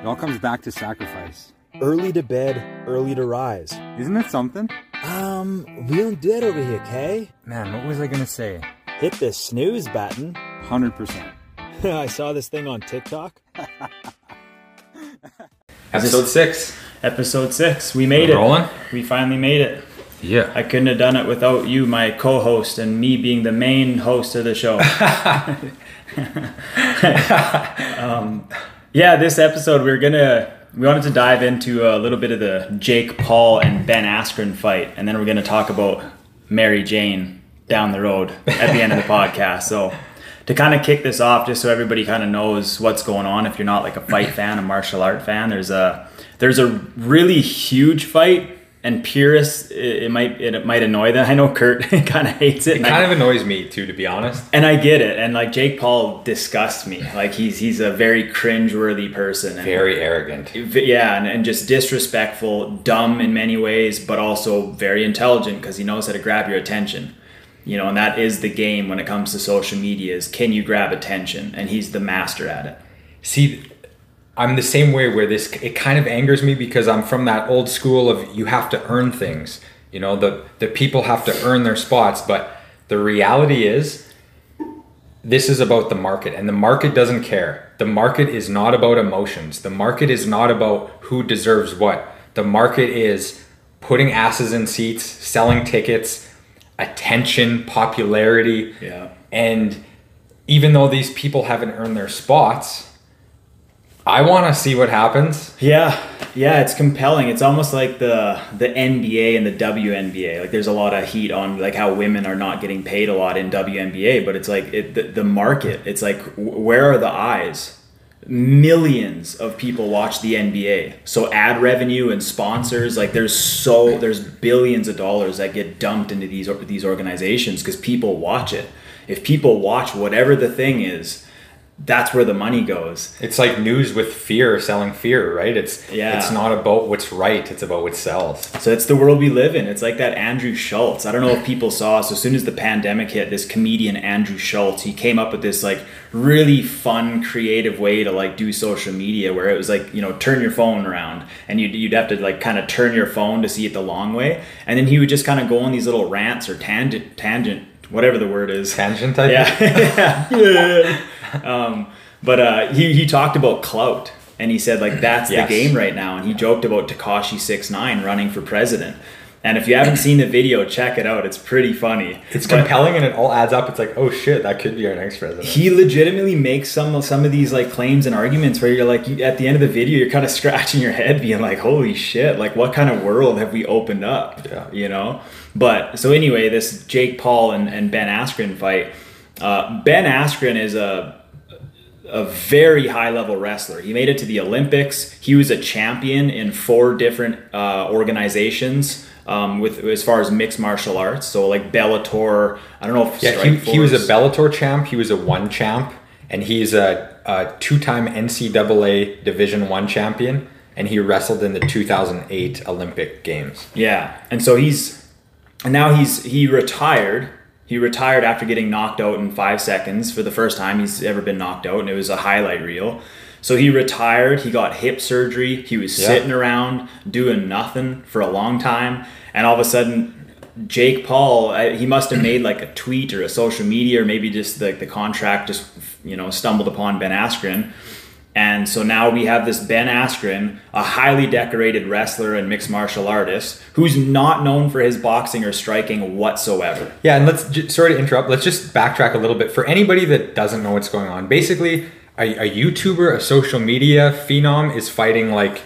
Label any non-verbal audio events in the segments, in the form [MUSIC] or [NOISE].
It all comes back to sacrifice. Early to bed, early to rise. Isn't it something? Um, we don't do that over here, Kay. Man, what was I gonna say? Hit the snooze button. 100%. [LAUGHS] I saw this thing on TikTok. [LAUGHS] Episode six. Episode six. We made it. Rolling? We finally made it. Yeah. I couldn't have done it without you, my co-host, and me being the main host of the show. [LAUGHS] um, yeah, this episode we're gonna we wanted to dive into a little bit of the Jake Paul and Ben Askren fight, and then we're gonna talk about Mary Jane down the road at the end of the [LAUGHS] podcast. So to kind of kick this off, just so everybody kind of knows what's going on, if you're not like a fight fan, a martial art fan, there's a there's a really huge fight, and purists it, it might it, might annoy them. I know Kurt [LAUGHS] kind of hates it. It kind I- of annoys me too, to be honest. and I get it. And like Jake Paul disgusts me. Like he's he's a very cringeworthy person. And, Very arrogant. yeah, and, and just disrespectful, dumb in many ways, but also very intelligent because he knows how to grab your attention. You know, and that is the game when it comes to social media is can you grab attention? And he's the master at it. See, I'm the same way where this it kind of angers me because I'm from that old school of you have to earn things. You know, the the people have to earn their spots, but the reality is this is about the market and the market doesn't care. The market is not about emotions. The market is not about who deserves what. The market is putting asses in seats, selling tickets, attention, popularity. Yeah. And even though these people haven't earned their spots, I want to see what happens. Yeah, yeah, it's compelling. It's almost like the the NBA and the WNBA. Like there's a lot of heat on like how women are not getting paid a lot in WNBA, but it's like it, the, the market. It's like where are the eyes? Millions of people watch the NBA. So ad revenue and sponsors, like there's so there's billions of dollars that get dumped into these these organizations because people watch it. If people watch whatever the thing is, that's where the money goes. It's like news with fear selling fear, right? It's Yeah. it's not about what's right, it's about what sells. So it's the world we live in. It's like that Andrew Schulz. I don't know if people saw. So as soon as the pandemic hit, this comedian Andrew Schulz, he came up with this like really fun, creative way to like do social media, where it was like you know turn your phone around, and you'd you'd have to like kind of turn your phone to see it the long way, and then he would just kind of go on these little rants or tangent tangent whatever the word is. Tangent type? [LAUGHS] Yeah. yeah. um, but uh, he, he talked about clout and he said like that's Yes. the game right now and he joked about Tekashi Six Nine running for president. And if you haven't seen the video, check it out. It's pretty funny. It's But compelling and it all adds up. It's like, oh shit, that could be our next president. He legitimately makes some of some of these like claims and arguments where you're like you, at the end of the video you're kind of [LAUGHS] scratching your head being like holy shit like what kind of world have we opened up Yeah. you know but so anyway this Jake Paul and, and Ben Askren fight uh, Ben Askren is a a very high level wrestler. He made it to the Olympics. He was a champion in four different uh, organizations um, with as far as mixed martial arts. So like Bellator. I don't know if yeah, he, he was a Bellator champ, he was a one champ, and he's a, a two-time NCAA Division One champion, and he wrestled in the 2008 Olympic Games. Yeah, and so he's and now he's he retired. He retired after getting knocked out in five seconds for the first time he's ever been knocked out, and it was a highlight reel. So he retired. He got hip surgery. He was Yeah. sitting around doing nothing for a long time, and all of a sudden, Jake Paul, he must have made like a tweet or a social media, or maybe just like the contract just you know stumbled upon Ben Askren. And so now we have this Ben Askren, a highly decorated wrestler and mixed martial artist, who's not known for his boxing or striking whatsoever. Yeah, and let's sorry to interrupt. Let's just backtrack a little bit for anybody that doesn't know what's going on. Basically, a, a YouTuber, a social media phenom, is fighting like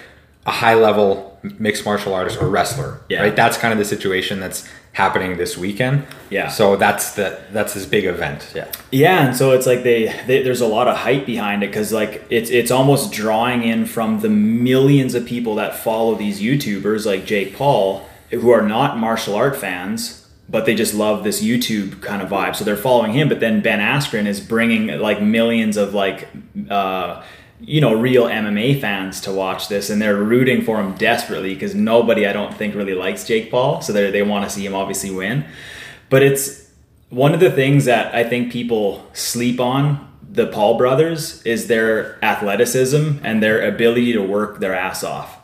a high level mixed martial artist or wrestler. Yeah. Right. That's kind of the situation that's happening this weekend. Yeah. So that's the that's this big event. Yeah. Yeah, and so it's like they, they there's a lot of hype behind it because like it's it's almost drawing in from the millions of people that follow these YouTubers like Jake Paul who are not martial art fans, but they just love this YouTube kind of vibe. So they're following him. But then Ben Askren is bringing like millions of like uh, you know real MMA fans to watch this, and they're rooting for him desperately because nobody I don't think really likes Jake Paul, so they they want to see him obviously win. But it's one of the things that I think people sleep on the Paul brothers is their athleticism and their ability to work their ass off.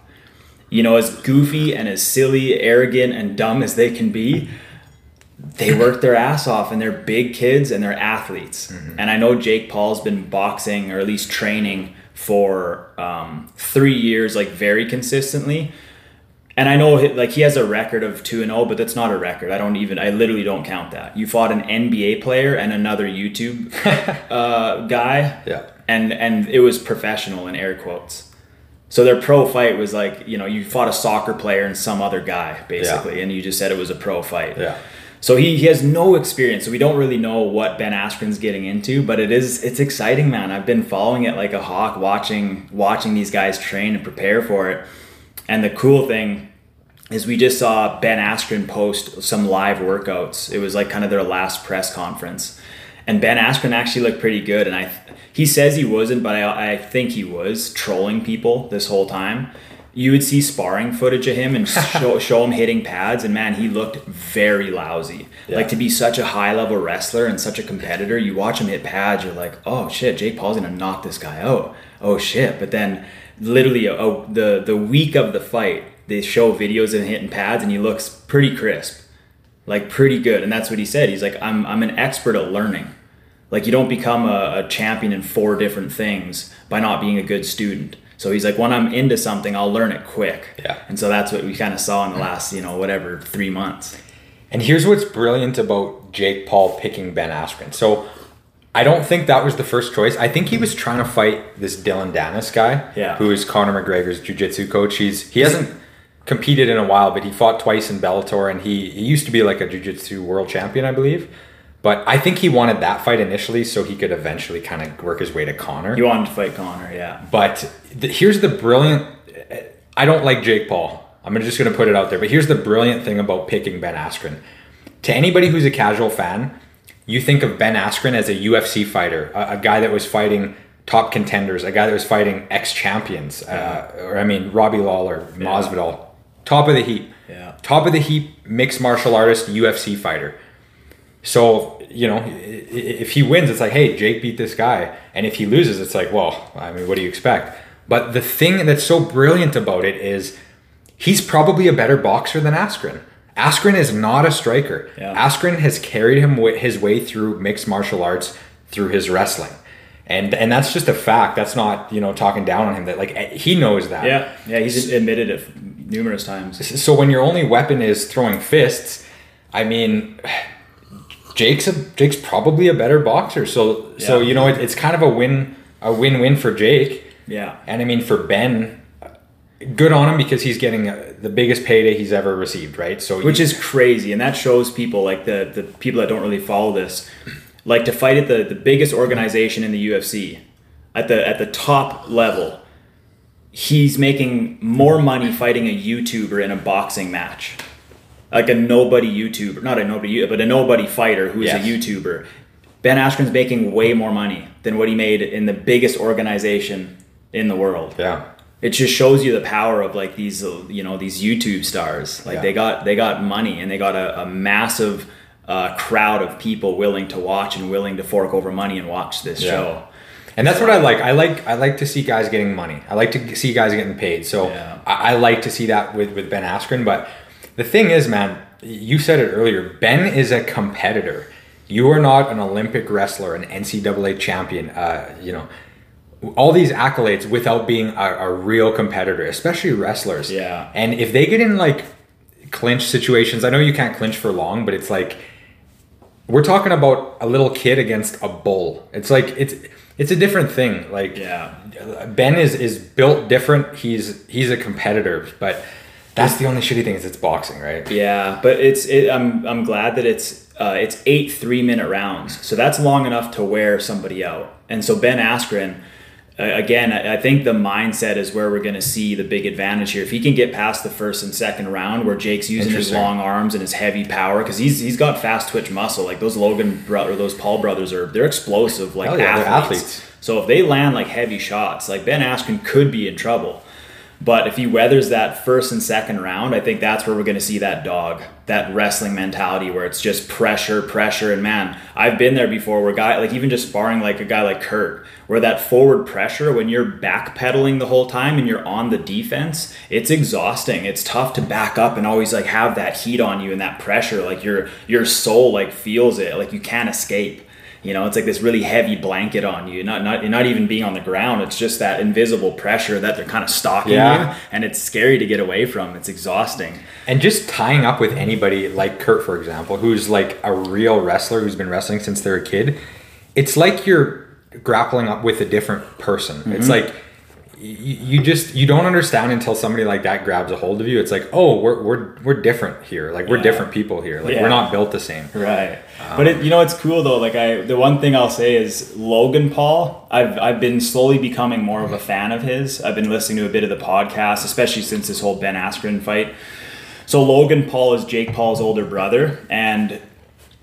You know, as goofy and as silly, arrogant, and dumb as they can be, they work their ass off and they're big kids and they're athletes. And I know Jake Paul's been boxing or at least training for um, three years, like very consistently. And I know like he has a record of two and zero, but that's not a record. I don't even. I literally don't count that. You fought an NBA player and another YouTube [LAUGHS] uh, guy. Yeah. And and it was professional in air quotes. So their pro fight was like you know you fought a soccer player and some other guy basically, and you just said it was a pro fight. Yeah. So he, he has no experience, so we don't really know what Ben Askren's getting into, but it is it's exciting, man. I've been following it like a hawk, watching watching these guys train and prepare for it. And the cool thing is we just saw Ben Askren post some live workouts. It was like kind of their last press conference. And Ben Askren actually looked pretty good. And I he says he wasn't, but I, I think he was trolling people this whole time. You would see sparring footage of him and show, show him hitting pads, and man, he looked very lousy. Like to be such a high level wrestler and such a competitor, you watch him hit pads, you're like, oh shit, Jake Paul's gonna knock this guy out. Oh shit! But then, literally, oh, the the week of the fight, they show videos of him hitting pads, and he looks pretty crisp like pretty good and that's what he said he's like i'm, I'm an expert at learning like you don't become a, a champion in four different things by not being a good student so he's like when i'm into something i'll learn it quick Yeah. and so that's what we kind of saw in the last you know whatever three months And here's what's brilliant about Jake Paul picking Ben Askren. So I don't think that was the first choice. I think he was trying to fight this Dillon Danis guy, Yeah. who is Conor McGregor's jiu-jitsu coach. He's he hasn't competed in a while, but he fought twice in Bellator, and he, he used to be like a jiu-jitsu world champion, I believe. But I think he wanted that fight initially so he could eventually kind of work his way to Conor. you wanted to fight conor yeah But the, here's the brilliant. I don't like Jake Paul. I'm just going to put it out there. But here's the brilliant thing about picking Ben Askren. To anybody who's a casual fan, you think of Ben Askren as a UFC fighter, a, a guy that was fighting top contenders, a guy that was fighting ex champions, uh, or I mean Robbie Lawler, Masvidal, top of the heap, Yeah. top of the heap, mixed martial artist, UFC fighter. So you know, if he wins, it's like, hey, Jake beat this guy, and if he loses, it's like, well, I mean, what do you expect? But the thing that's so brilliant about it is, he's probably a better boxer than Askren. Askren is not a striker. Yeah. Askren has carried him his way through mixed martial arts through his wrestling. And, and that's just a fact. That's not you know talking down on him. That like eh, he knows that. yeah yeah he's admitted it numerous times So when your only weapon is throwing fists, I mean, Jake's a, Jake's probably a better boxer. So so you know it, it's kind of a win a win win for Jake. yeah And I mean for Ben, good on him because he's getting uh, the biggest payday he's ever received, right? So which is crazy and that shows people like the the people that don't really follow this like to fight at the the biggest organization in the UFC at the at the top level he's making more money fighting a YouTuber in a boxing match like a nobody YouTuber not a nobody but a nobody fighter who's Yes. a YouTuber Ben Askren's making way more money than what he made in the biggest organization in the world yeah. it just shows you the power of like these you know these youtube stars like Yeah. they got they got money and they got a, a massive uh, crowd of people willing to watch and willing to fork over money and watch this Yeah. show And that's what I like. I like I like to see guys getting money. I like to see guys getting paid. So Yeah. I, I like to see that with with Ben Askren. But the thing is, man, you said it earlier. Ben is a competitor. You are not an Olympic wrestler, an NCAA champion. Uh, you know, all these accolades without being a, a real competitor, especially wrestlers. Yeah. And if they get in like clinch situations, I know you can't clinch for long, but it's like we're talking about a little kid against a bull. It's like it's it's a different thing. Like Yeah. Ben is is built different. He's he's a competitor, but that's the only shitty thing is it's boxing, right? yeah but it's it, i'm i'm glad that it's uh, it's eight three minute rounds so that's long enough to wear somebody out and so ben askren uh, again I, I think the mindset is where we're going to see the big advantage here if he can get past the first and second round where jake's using his long arms and his heavy power because he's he's got fast twitch muscle like those logan bro- or those paul brothers are they're explosive like yeah, they're athletes. athletes. so if they land like heavy shots like ben askren could be in trouble But if he weathers that first and second round, I think that's where we're going to see that dog, that wrestling mentality where it's just pressure, pressure. And man, I've been there before where guy, like even just sparring like a guy like Kurt, where that forward pressure, when you're backpedaling the whole time and you're on the defense, it's exhausting. It's tough to back up and always like have that heat on you and that pressure. Like your, your soul like feels it, like you can't escape. You know, it's like this really heavy blanket on you. Not not not even being on the ground. It's just that invisible pressure that they're kind of stalking Yeah. you, and it's scary to get away from. It's exhausting. And just tying up with anybody like Kurt, for example, who's like a real wrestler who's been wrestling since they're a kid, it's like you're grappling up with a different person. It's mm-hmm. like you, you just you don't understand until somebody like that grabs a hold of you. It's like, oh, we're we're we're different here. Like we're Yeah. different people here. Like Yeah. we're not built the same. Right. Um, but it, you know it's cool though? Like I, the one thing I'll say is Logan Paul. I've I've been slowly becoming more of a fan of his. I've been listening to a bit of the podcast, especially since this whole Ben Askren fight. So Logan Paul is Jake Paul's older brother, and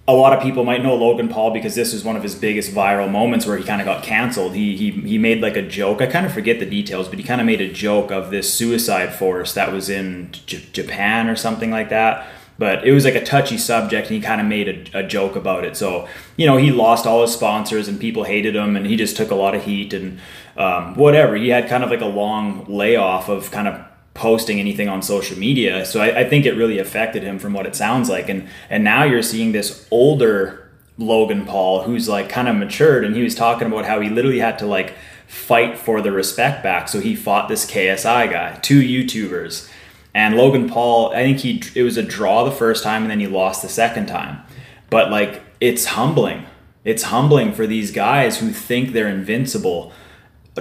a lot of people might know Logan Paul because this was one of his biggest viral moments where he kind of got canceled. He, he he made like a joke. I kind of forget the details, but he kind of made a joke of this suicide force that was in J- Japan or something like that. But it was like a touchy subject, and he kind of made a, a joke about it. So you know, he lost all his sponsors, and people hated him, and he just took a lot of heat and um, whatever. He had kind of like a long layoff of kind of posting anything on social media. So I, I think it really affected him from what it sounds like. And and now you're seeing this older Logan Paul who's like kind of matured and he was talking about how he literally had to like fight for the respect back. So he fought this KSI guy, two YouTubers. And Logan Paul, I think he it was a draw the first time and then he lost the second time. But like it's humbling. It's humbling for these guys who think they're invincible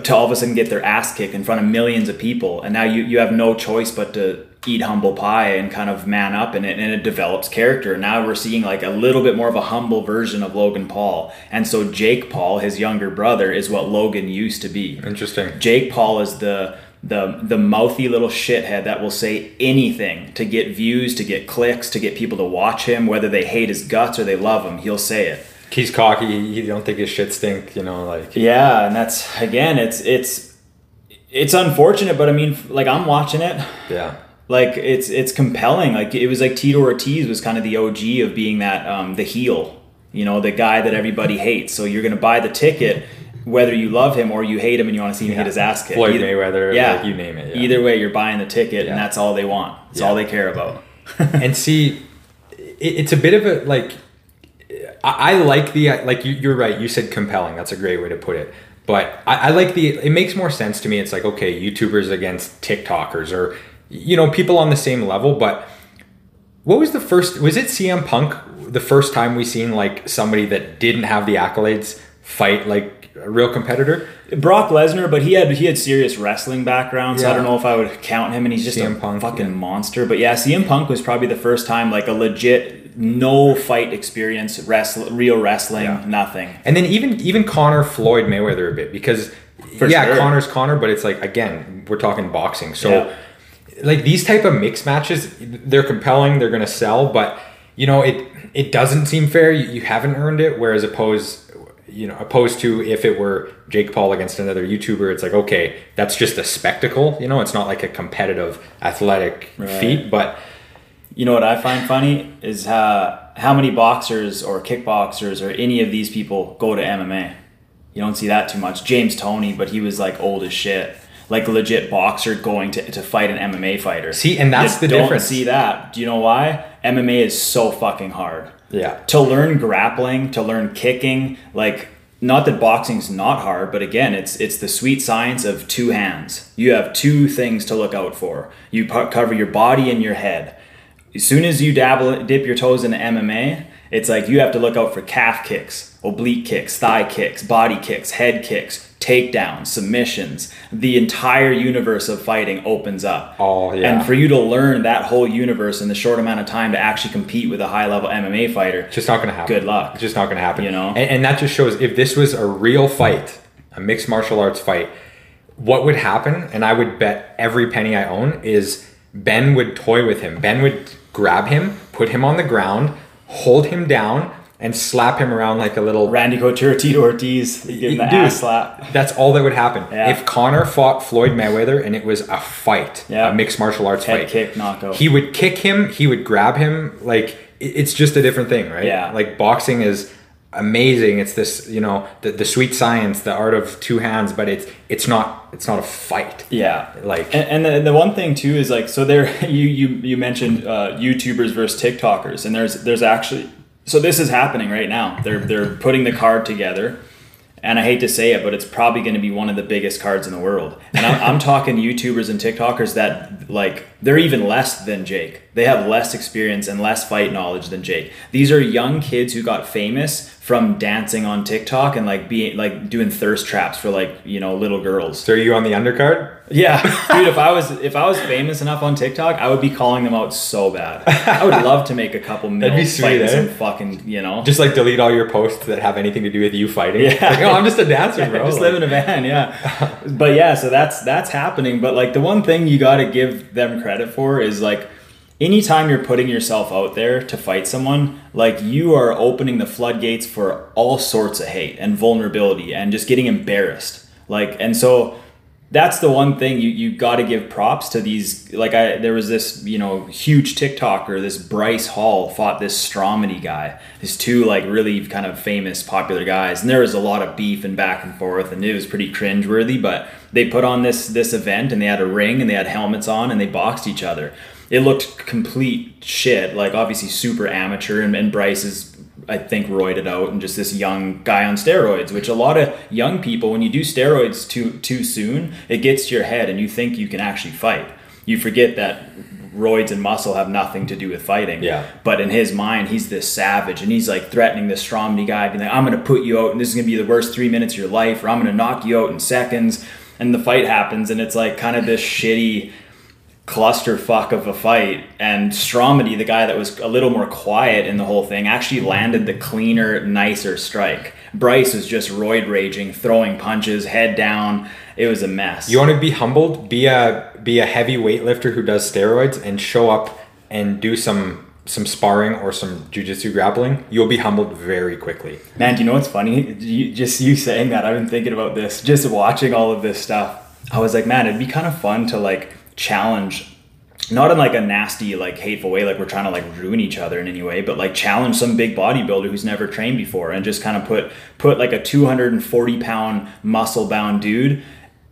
to all of a sudden get their ass kicked in front of millions of people and now you, you have no choice but to eat humble pie and kind of man up in it and it develops character. Now we're seeing like a little bit more of a humble version of logan paul and so jake paul his younger brother is what logan used to be. Interesting. jake paul is the the the mouthy little shithead that will say anything to get views to get clicks to get people to watch him whether they hate his guts or they love him he'll say it He's cocky. He don't think his shit stink. You know, like yeah, and that's again, it's it's it's unfortunate, but I mean, like I'm watching it, yeah. like it's it's compelling. Like it was like Tito Ortiz was kind of the OG of being that um, the heel, you know, the guy that everybody hates. So you're gonna buy the ticket, whether you love him or you hate him and you want to see him get his ass kicked. Floyd Either- Mayweather, yeah, like, you name it, yeah. Either way, you're buying the ticket, Yeah. and that's all they want. It's Yeah. all they care about. and see it, it's a bit of a like I, I like the like you, you're right you said compelling that's a great way to put it but I, I like the it makes more sense to me it's like okay youtubers against tiktokers or you know people on the same level but what was the first was it cm punk the first time we seen like somebody that didn't have the accolades fight like a real competitor Brock Lesnar, but he had he had serious wrestling background, so I don't know if I would count him. And he's just CM a Punk, fucking yeah. monster. But yeah, CM Punk was probably the first time like a legit no fight experience, wrestle, real wrestling, Yeah. nothing. And then even even Conor Floyd Mayweather a bit because For yeah, sure. Conor's Conor, but it's like again, we're talking boxing. So Yeah. like these type of mixed matches, they're compelling, they're gonna sell, but you know, it it doesn't seem fair. You, you haven't earned it. Whereas opposed you know, opposed to if it were Jake Paul against another YouTuber, it's like, okay, that's just a spectacle, you know, it's not like a competitive athletic Right. feat, but You know what I find funny is uh, how many boxers or kickboxers or any of these people go to MMA. You don't see that too much. James Toney, but he was like old as shit. Like legit boxer going to, to fight an MMA fighter. See, and that's You the don't difference. see that. Do you know why? MMA is so fucking hard. yeah. to learn grappling, to learn kicking, like not that boxing's not hard, but again, it's it's the sweet science of two hands. You have two things to look out for. You cover your body and your head. As soon as you dabble, dip your toes into MMA, it's like you have to look out for calf kicks, oblique kicks, thigh kicks, body kicks, head kicks, takedowns, submissions. The entire universe of fighting opens up. Oh, yeah. And for you to learn that whole universe in the short amount of time to actually compete with a high level MMA fighter, It's just not going to happen. Good luck. It's just not going to happen. You know? and, and that just shows if this was a real fight, a mixed martial arts fight, what would happen? And I would bet every penny I own is Ben would toy with him. Ben would grab him, put him on the ground, hold him down, and slap him around like a little Randy Couture, Tito Ortiz, give him the Dude, ass slap. That's all that would happen. Yeah. If Conor fought Floyd Mayweather and it was a fight, Yeah. a mixed martial arts Head fight, kick, knockout. he would kick him, he would grab him. Like it's just a different thing, right? Yeah. Like boxing is amazing. It's this, you know, the, the sweet science, the art of two hands, but it's it's not it's not a fight. Yeah, Like- and, and the, the one thing too is like so there [LAUGHS] you you you mentioned uh, YouTubers versus TikTokers, and there's there's actually so this is happening right now. They're they're putting the card together, and I hate to say it, but it's probably going to be one of the biggest cards in the world. And I'm, I'm talking YouTubers and TikTokers that like they're even less than Jake. They have less experience and less fight knowledge than Jake. These are young kids who got famous from dancing on TikTok and like being like doing thirst traps for like you know little girls. So are you on the undercard? Yeah, dude. If I was if I was famous enough on TikTok, I would be calling them out so bad. I would love to make a couple mil [LAUGHS] That'd be sweet, fighting eh? some fucking you know. Just like delete all your posts that have anything to do with you fighting. Yeah. Like, oh, I'm just a dancer, [LAUGHS] bro. just Like- live in a van, yeah. [LAUGHS] but yeah, so that's that's happening. But like the one thing you got to give them credit for is like anytime you're putting yourself out there to fight someone, like you are opening the floodgates for all sorts of hate and vulnerability and just getting embarrassed. Like and so that's the one thing you, you got to give props to these like i there was this you know huge tiktoker this bryce hall fought this stromedy guy these two like really kind of famous popular guys and there was a lot of beef and back and forth and it was pretty cringeworthy but they put on this this event and they had a ring and they had helmets on and they boxed each other. It looked complete shit like obviously super amateur and, and bryce is I think roided out and just this young guy on steroids, which a lot of young people, when you do steroids too too soon, it gets to your head and you think you can actually fight. You forget that roids and muscle have nothing to do with fighting. Yeah. But in his mind, he's this savage and he's like threatening this Stromedy guy, being like, I'm gonna put you out and this is gonna be the worst three minutes of your life, or I'm gonna knock you out in seconds. And the fight happens and it's like kind of this shitty clusterfuck of a fight and Stromedy, the guy that was a little more quiet in the whole thing, actually landed the cleaner, nicer strike. Bryce was just roid raging, throwing punches, head down. It was a mess. You want to be humbled? Be a be a heavy weightlifter who does steroids and show up and do some some sparring or some jujitsu grappling. You'll be humbled very quickly. Man, do you know what's funny? You, just you saying that, I've been thinking about this, just watching all of this stuff. I was like, man, it'd be kind of fun to like challenge, not in like a nasty, like hateful way, like we're trying to like ruin each other in any way, but like challenge some big bodybuilder who's never trained before and just kind of put put like a 240 pound muscle bound dude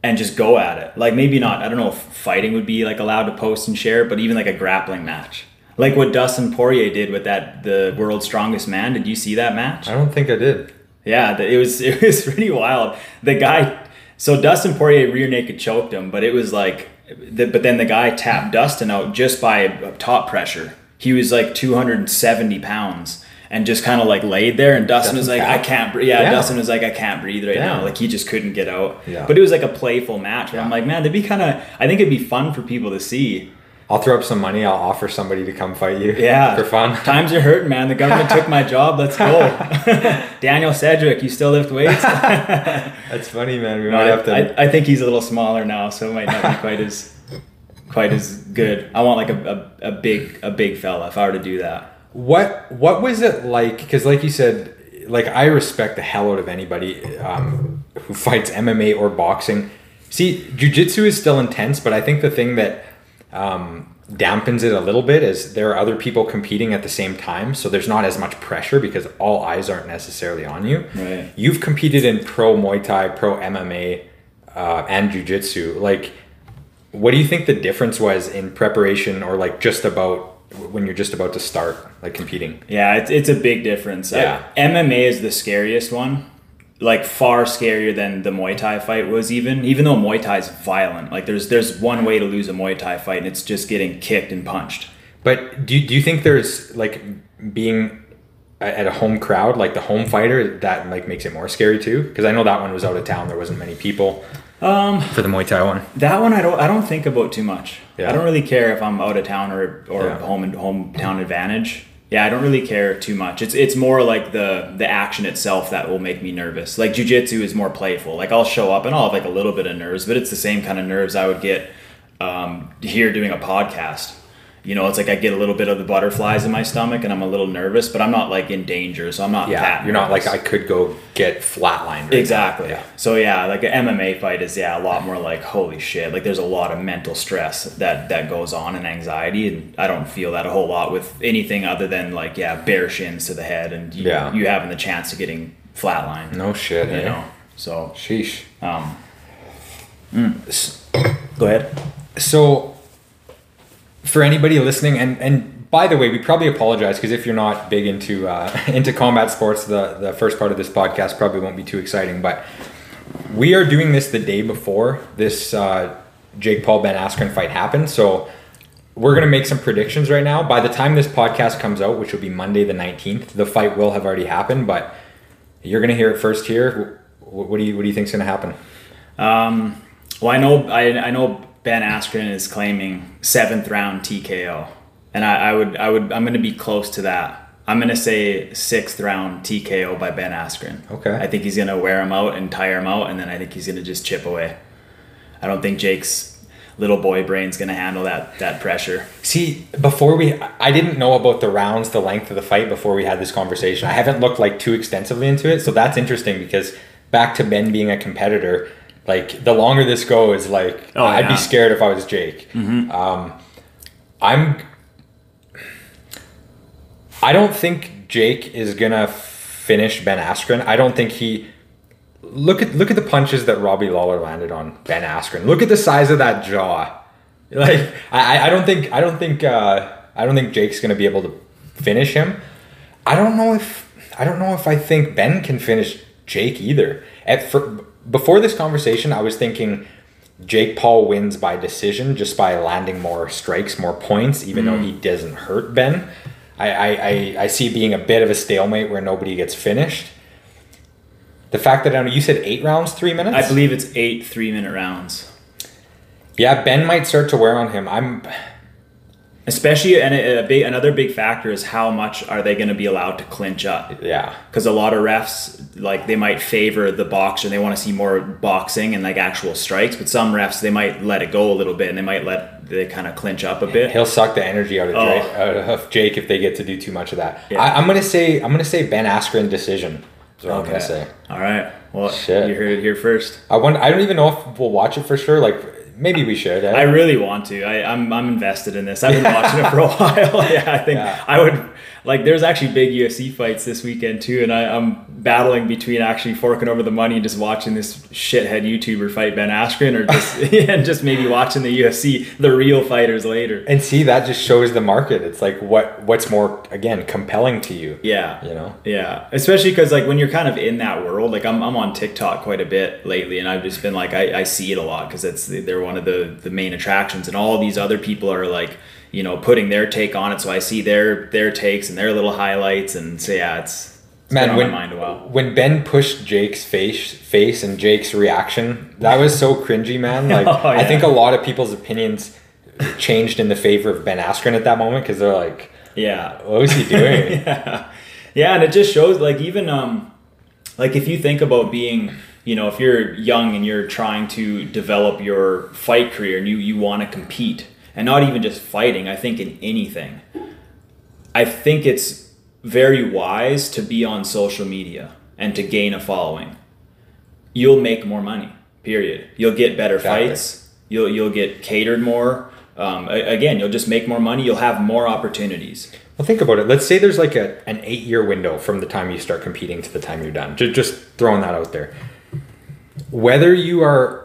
and just go at it. Like maybe not, I don't know if fighting would be like allowed to post and share, but even like a grappling match. Like what Dustin Poirier did with that the world's strongest man. Did you see that match? I don't think I did. Yeah, it was [LAUGHS] it was pretty wild. The guy, so Dustin Poirier rear naked choked him, but it was like, but then the guy tapped Dustin out just by top pressure. He was like 270 pounds and just kind of like laid there, and Dustin was Dustin like, I can't breathe. Yeah, Damn. Dustin was like, I can't breathe right now. Like he just couldn't get out. Yeah. But it was like a playful match. Where I'm like, man, that'd be kind of. I think it'd be fun for people to see. I'll throw up some money. I'll offer somebody to come fight you. Yeah, [LAUGHS] for fun. Times are hurting, man. The government took my job. Let's go. [LAUGHS] Daniel Sedgwick, you still lift weights? [LAUGHS] That's funny, man. We might I, have to. I, I think he's a little smaller now, so it might not be quite as quite as good. I want like a, a, a big a big fella if I were to do that. What what was it like? Because like you said, like I respect the hell out of anybody um, who fights MMA or boxing. See, jujitsu is still intense, but I think the thing that um, dampens it a little bit as there are other people competing at the same time, so there's not as much pressure because all eyes aren't necessarily on you. Right. You've competed in pro Muay Thai, pro MMA, uh, and jujitsu. Like, what do you think the difference was in preparation, or like just about when you're just about to start like competing? Yeah, it's, it's a big difference. Yeah. I- MMA is the scariest one. Like far scarier than the Muay Thai fight was even. Even though Muay Thai is violent, like there's there's one way to lose a Muay Thai fight, and it's just getting kicked and punched. But do you, do you think there's like being at a home crowd, like the home fighter, that like makes it more scary too? Because I know that one was out of town. There wasn't many people. Um, for the Muay Thai one. That one I don't I don't think about too much. Yeah. I don't really care if I'm out of town or or Yeah. home and hometown advantage. Yeah, I don't really care too much. It's it's more like the the action itself that will make me nervous. Like jujitsu is more playful. Like I'll show up and I'll have like a little bit of nerves, but it's the same kind of nerves I would get um, here doing a podcast. You know, it's like I get a little bit of the butterflies in my stomach and I'm a little nervous, but I'm not like in danger, so I'm not. Yeah, that you're not like. I could go get flatlined. right. Exactly. Yeah. So yeah, like an MMA fight is yeah a lot more like holy shit. Like there's a lot of mental stress that that goes on and anxiety, and I don't feel that a whole lot with anything other than like yeah bare shins to the head and you, Yeah. you having the chance of getting flatlined. No shit. You eh? know. So Sheesh. um. [CLEARS THROAT] Go ahead. So, for anybody listening, and and by the way, we probably apologize because if you're not big into uh, [LAUGHS] into combat sports, the the first part of this podcast probably won't be too exciting. But we are doing this the day before this uh, Jake Paul Ben Askren fight happened, so we're gonna make some predictions right now. By the time this podcast comes out, which will be Monday the nineteenth, the fight will have already happened. But you're gonna hear it first here. What do you what do you think's gonna happen? Um. Well, I know I I know Ben Askren is claiming seventh round TKO, and I, I would I would I'm going to be close to that. I'm going to say sixth round TKO by Ben Askren. Okay. I think he's going to wear him out and tire him out, and then I think he's going to just chip away. I don't think Jake's little boy brain's going to handle that that pressure. See, before we, I didn't know about the rounds, the length of the fight before we had this conversation. I haven't looked like too extensively into it, so that's interesting because back to Ben being a competitor, like the longer this goes, like Oh, I'd yeah. Mm-hmm. be scared if I was Jake. Um, I'm. I don't think Jake is gonna finish Ben Askren. I don't think he. Look at look at the punches that Robbie Lawler landed on Ben Askren. Look at the size of that jaw. [LAUGHS] Like I, I don't think I don't think uh, I don't think Jake's gonna be able to finish him. I don't know if I don't know if I think Ben can finish Jake either. At fir- before this conversation, I was thinking Jake Paul wins by decision just by landing more strikes, more points, even though he mm. doesn't hurt Ben. I, I, I, I see being a bit of a stalemate where nobody gets finished. The fact that I know you said eight rounds, three minutes. I believe it's eight three minute rounds. Yeah, Ben might start to wear on him. I'm Especially, and a, a big another big factor is how much are they going to be allowed to clinch up? yeah. because a lot of refs like they might favor the boxer they want to see more boxing and like actual strikes but some refs they might let it go a little bit and they might let they kind of clinch up a bit He'll suck the energy out of, Oh. Drake, out of Jake if they get to do too much of that. Yeah. I, I'm gonna say I'm gonna say Ben Askren decision. Is what I'm gonna say. all right well Shit. you heard it here first I wonder, I don't even know if we'll watch it for sure. Like maybe we should. eh? I really want to. I, I'm I'm invested in this. I've been watching it for a [LAUGHS] while. [LAUGHS] yeah, I think Yeah. I would like. There's actually big UFC fights this weekend too, and I, I'm battling between actually forking over the money and just watching this shithead YouTuber fight Ben Askren, or [LAUGHS] just [LAUGHS] and just maybe watching the UFC, the real fighters later. and see that just shows the market. It's like what what's more again compelling to you. Yeah, You know. Yeah, especially because like when you're kind of in that world, like I'm, I'm on TikTok quite a bit lately, and I've just been like I, I see it a lot because it's they're one of the the main attractions, and all these other people are like you know putting their take on it, so I see their their takes and their little highlights, and so yeah, it's, it's been Man, when, my mind a while. when Ben pushed Jake's face, face and Jake's reaction, that was so cringy, man. [LAUGHS] Like Oh, I think a lot of people's opinions changed in the favor of Ben Askren at that moment because they're like, Yeah, "What was he [LAUGHS] doing?" yeah, yeah, and it just shows like even um like if you think about being you know if you're young and you're trying to develop your fight career and you you want to compete and not even just fighting i think in anything i think it's very wise to be on social media and to gain a following you'll make more money period you'll get better Exactly. fights you'll you'll get catered more um, again you'll just make more money you'll have more opportunities Well, think about it. Let's say there's like a an eight year window from the time you start competing to the time you're done. Just, just throwing that out there. Whether you are,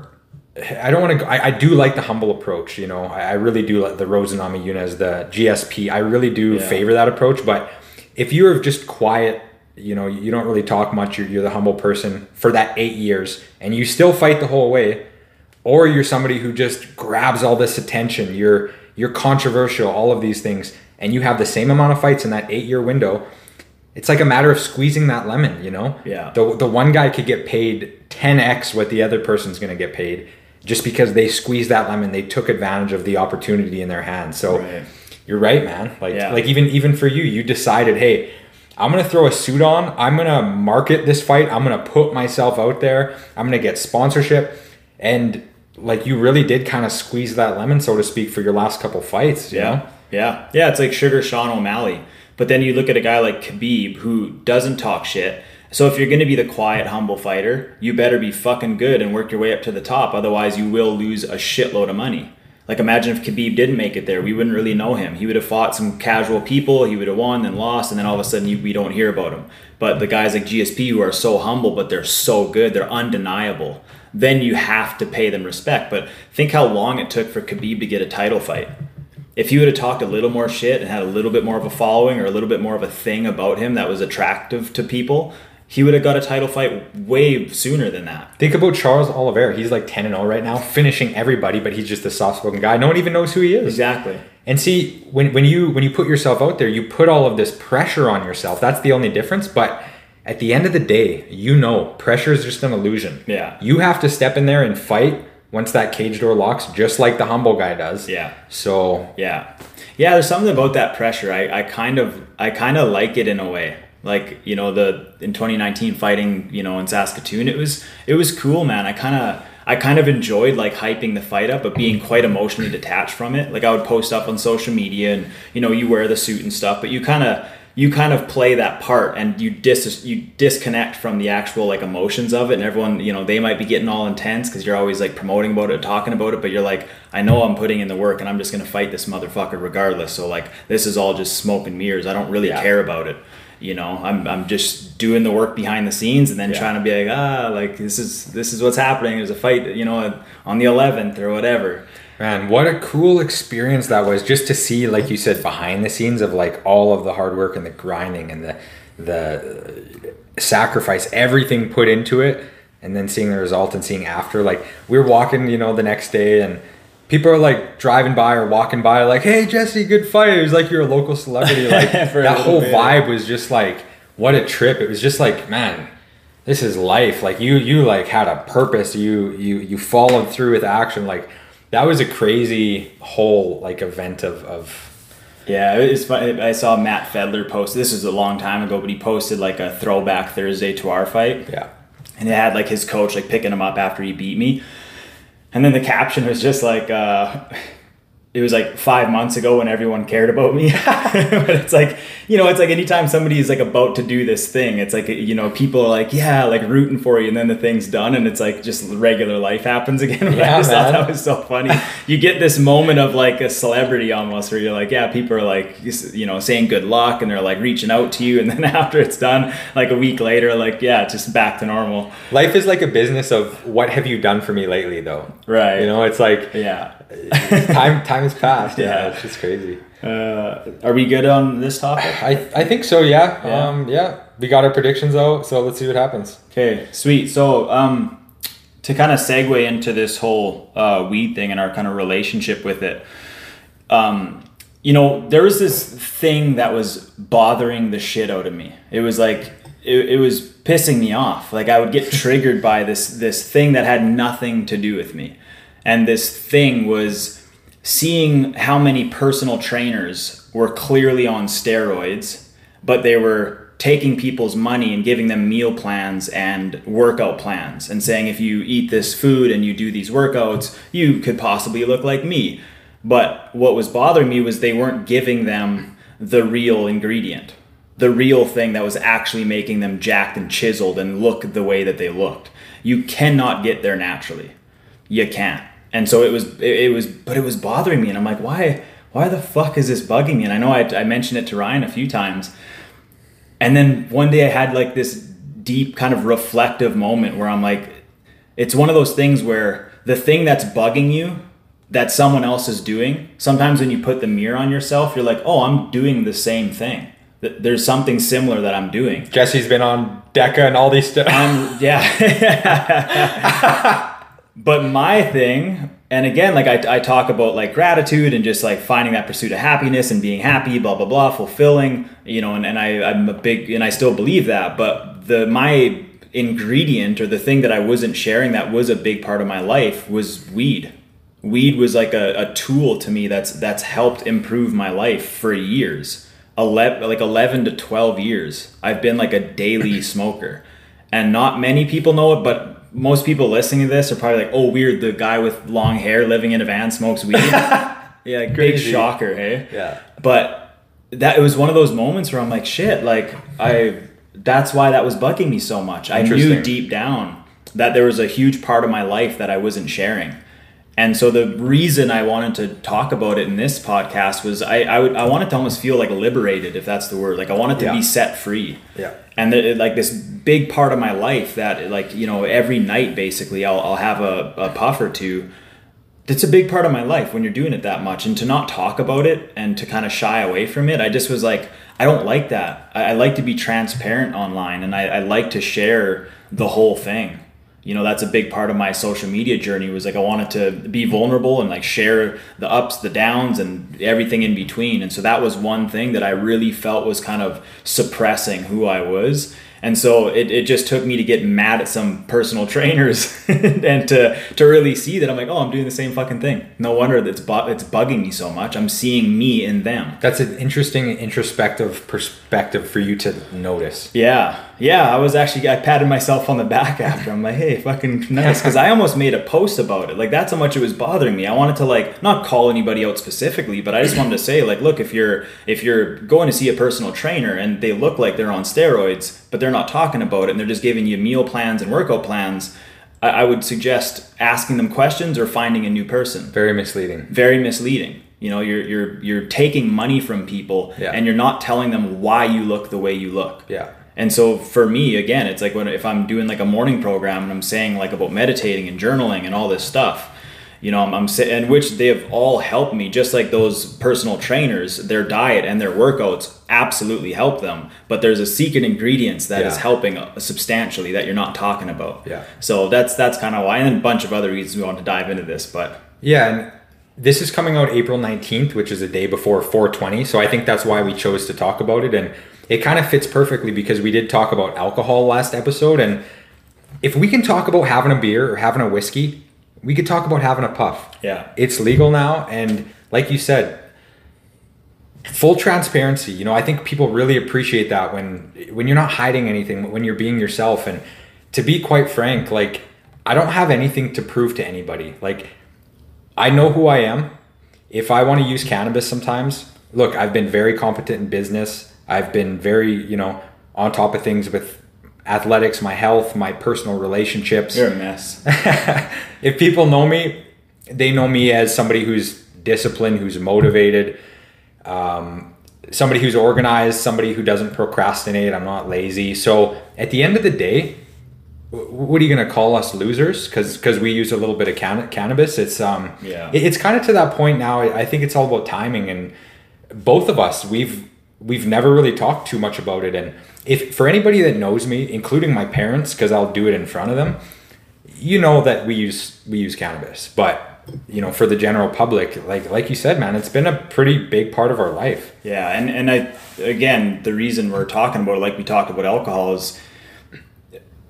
I don't want to. I, I do like the humble approach. You know, I, I really do like the Rose Namajunas, the GSP. I really do Yeah. favor that approach. But if you're just quiet, you know, you don't really talk much. You're, you're the humble person for that eight years, and you still fight the whole way. Or you're somebody who just grabs all this attention. You're you're controversial. All of these things and you have the same amount of fights in that eight year window, it's like a matter of squeezing that lemon, you know? Yeah. The, the one guy could get paid 10x what the other person's going to get paid just because they squeezed that lemon. They took advantage of the opportunity in their hands. So Right. you're right, man. Like, Yeah. like even, even for you, you decided, hey, I'm going to throw a suit on. I'm going to market this fight. I'm going to put myself out there. I'm going to get sponsorship. And like you really did kind of squeeze that lemon, so to speak, for your last couple fights. You Yeah. know? Yeah, yeah, it's like Sugar Sean O'Malley. But then you look at a guy like Khabib who doesn't talk shit. So if you're going to be the quiet, humble fighter, you better be fucking good and work your way up to the top. Otherwise, you will lose a shitload of money. Like imagine if Khabib didn't make it there, we wouldn't really know him. He would have fought some casual people, he would have won, then lost, and then all of a sudden you, we don't hear about him. But the guys like GSP who are so humble, but they're so good, they're undeniable. Then you have to pay them respect. But think how long it took for Khabib to get a title fight if he would have talked a little more shit and had a little bit more of a following or a little bit more of a thing about him that was attractive to people, he would have got a title fight way sooner than that. Think about Charles Oliveira. He's like 10 and 0 right now, finishing everybody, but he's just a soft spoken guy. No one even knows who he is. Exactly. And see, when, when you when you put yourself out there, you put all of this pressure on yourself. That's the only difference. But at the end of the day, you know, pressure is just an illusion. Yeah. You have to step in there and fight once that cage door locks, just like the humble guy does. Yeah. So Yeah. Yeah, there's something about that pressure. I, I kind of I kind of like it in a way. Like, you know, the in 2019 fighting, you know, in Saskatoon, it was it was cool, man. I kind of I kind of enjoyed like hyping the fight up, but being quite emotionally detached from it. Like I would post up on social media and you know, you wear the suit and stuff, but you kind of you kind of play that part and you dis you disconnect from the actual like emotions of it and everyone you know they might be getting all intense because you're always like promoting about it talking about it but you're like i know i'm putting in the work and i'm just gonna fight this motherfucker regardless so like this is all just smoke and mirrors i don't really Yeah. care about it you know I'm, I'm just doing the work behind the scenes and then Yeah. trying to be like ah like this is this is what's happening there's a fight you know on the 11th or whatever Man, what a cool experience that was just to see, like you said, behind the scenes of like all of the hard work and the grinding and the the sacrifice, everything put into it, and then seeing the result and seeing after. Like we were walking, you know, the next day and people are like driving by or walking by like, hey Jesse, good fight. It was like you're a local celebrity. [LAUGHS] Like that whole bit. vibe was just like what a trip. It was just like, man, this is life like you you like had a purpose you you you followed through with action like that was a crazy whole like event of of Yeah, it's funny. I saw Matt Fedler post. This was a long time ago, but he posted like a throwback Thursday to our fight, yeah and it had like his coach like picking him up after he beat me, and then the caption was just like, uh, [LAUGHS] "It was like five months ago when everyone cared about me." [LAUGHS] but it's like you know, it's like anytime somebody is like about to do this thing, it's like you know, people are like, "Yeah, like rooting for you," and then the thing's done, and it's like just regular life happens [LAUGHS] again. But I Yeah, just thought that was so funny. you get this moment of like a celebrity almost where you're like, yeah, people are like, you know, saying good luck and they're like reaching out to you. And then [LAUGHS] after it's done, like a week later, like, yeah, it's just back to normal. life is like a business of what have you done for me lately though Right. you know it's like Yeah. [LAUGHS] time time has passed yeah, Yeah. it's just crazy Uh, are we good on this topic? i i think so yeah, Yeah. um yeah we got our predictions out so let's see what happens Okay, sweet. So, um, to kind of segue into this whole uh, weed thing and our kind of relationship with it, um, you know, there was this thing that was bothering the shit out of me. It was like it, it was pissing me off. Like I would get triggered by this this thing that had nothing to do with me, and this thing was seeing how many personal trainers were clearly on steroids, but they were taking people's money and giving them meal plans and workout plans and saying if you eat this food and you do these workouts, you could possibly look like me. But what was bothering me was they weren't giving them the real ingredient, the real thing that was actually making them jacked and chiseled and look the way that they looked. You cannot get there naturally you can't. And so it was, it, it was, but it was bothering me, and I'm like, why, why the fuck is this bugging me? And I know I, I mentioned it to Ryan a few times, and then one day I had like this deep kind of reflective moment where I'm like, it's one of those things where the thing that's bugging you that someone else is doing, sometimes when you put the mirror on yourself, you're like, oh, I'm doing the same thing. There's something similar that I'm doing. jesse's been on deca and all these stuff Um, yeah. [LAUGHS] [LAUGHS] but my thing, and again, like I, I talk about like gratitude and just like finding that pursuit of happiness and being happy, blah, blah, blah, fulfilling, you know, and, and I, I'm a big, and I still believe that, but the, my ingredient or the thing that I wasn't sharing that was a big part of my life was weed. Weed was like a, a tool to me that's, that's helped improve my life for years. 11, like 11 to 12 years i've been like a daily [CLEARS THROAT] smoker and not many people know it but most people listening to this are probably like oh weird the guy with long hair living in a van smokes weed [LAUGHS] Yeah, big shocker, hey? Yeah. But that it was one of those moments where I'm like, shit, like I that's why that was bugging me so much. I knew deep down that there was a huge part of my life that I wasn't sharing. And so the reason I wanted to talk about it in this podcast was I I, would, I wanted to almost feel like liberated, if that's the word. Like I wanted to Yeah. be set free. Yeah. And the, like this big part of my life that like you know every night basically I'll I'll have a, a puff or two That's a big part of my life when you're doing it that much and to not talk about it and to kind of shy away from it i just was like i don't like that i, I like to be transparent online and I, I like to share the whole thing you know that's a big part of my social media journey was like i wanted to be vulnerable and like share the ups the downs and everything in between and so that was one thing that i really felt was kind of suppressing who i was and so it, it just took me to get mad at some personal [LAUGHS] trainers [LAUGHS] and to, to really see that I'm like, oh, I'm doing the same fucking thing. No wonder that's bu- it's bugging me so much. I'm seeing me in them. That's an interesting introspective perspective for you to notice. Yeah, yeah. I was actually I patted myself on the back [LAUGHS] after. I'm like, hey, fucking nice, because I [LAUGHS] almost made a post about it. Like that's how much it was bothering me. I wanted to like not call anybody out specifically, but I just wanted to say like, look, if you're if you're going to see a personal trainer and they look like they're on steroids, but they're not talking about it and they're just giving you meal plans and workout plans. I I would suggest asking them questions or finding a new person Very misleading. very misleading. You know, you're you're you're taking money from people Yeah. and you're not telling them why you look the way you look. Yeah. And so for me, again, it's like when if I'm doing like a morning program and I'm saying like about meditating and journaling and all this stuff, you know, I'm, I'm and which they have all helped me, just like those personal trainers, their diet and their workouts absolutely help them. But there's a secret ingredients that is Yeah. helping uh, substantially that you're not talking about. Yeah. So that's that's kind of why, and then a bunch of other reasons we want to dive into this, but Yeah, and this is coming out April 19th, which is a day before 420. So I think that's why we chose to talk about it. And it kind of fits perfectly because we did talk about alcohol last episode. And if we can talk about having a beer or having a whiskey, we could talk about having a puff. Yeah. It's legal now. And like you said, full transparency you know i think people really appreciate that when when you're not hiding anything when you're being yourself and to be quite frank like i don't have anything to prove to anybody like i know who i am if i want to use cannabis sometimes look i've been very competent in business i've been very you know on top of things with athletics my health my personal relationships you're a mess. [LAUGHS] if people know me, they know me as somebody who's disciplined, who's motivated, um, somebody who's organized, somebody who doesn't procrastinate. I'm not lazy. So at the end of the day, what are you going to call us losers? Because because we use a little bit of can- cannabis. It's um Yeah. it- it's kind of to that point now. I I think it's all about timing, and both of us we've we've never really talked too much about it. And if for anybody that knows me, including my parents, because I'll do it in front of them, you know that we use we use cannabis, but you know for the general public, like like you said, man, it's been a pretty big part of our life. Yeah, and and I again the reason we're talking about it, like we talked about alcohol is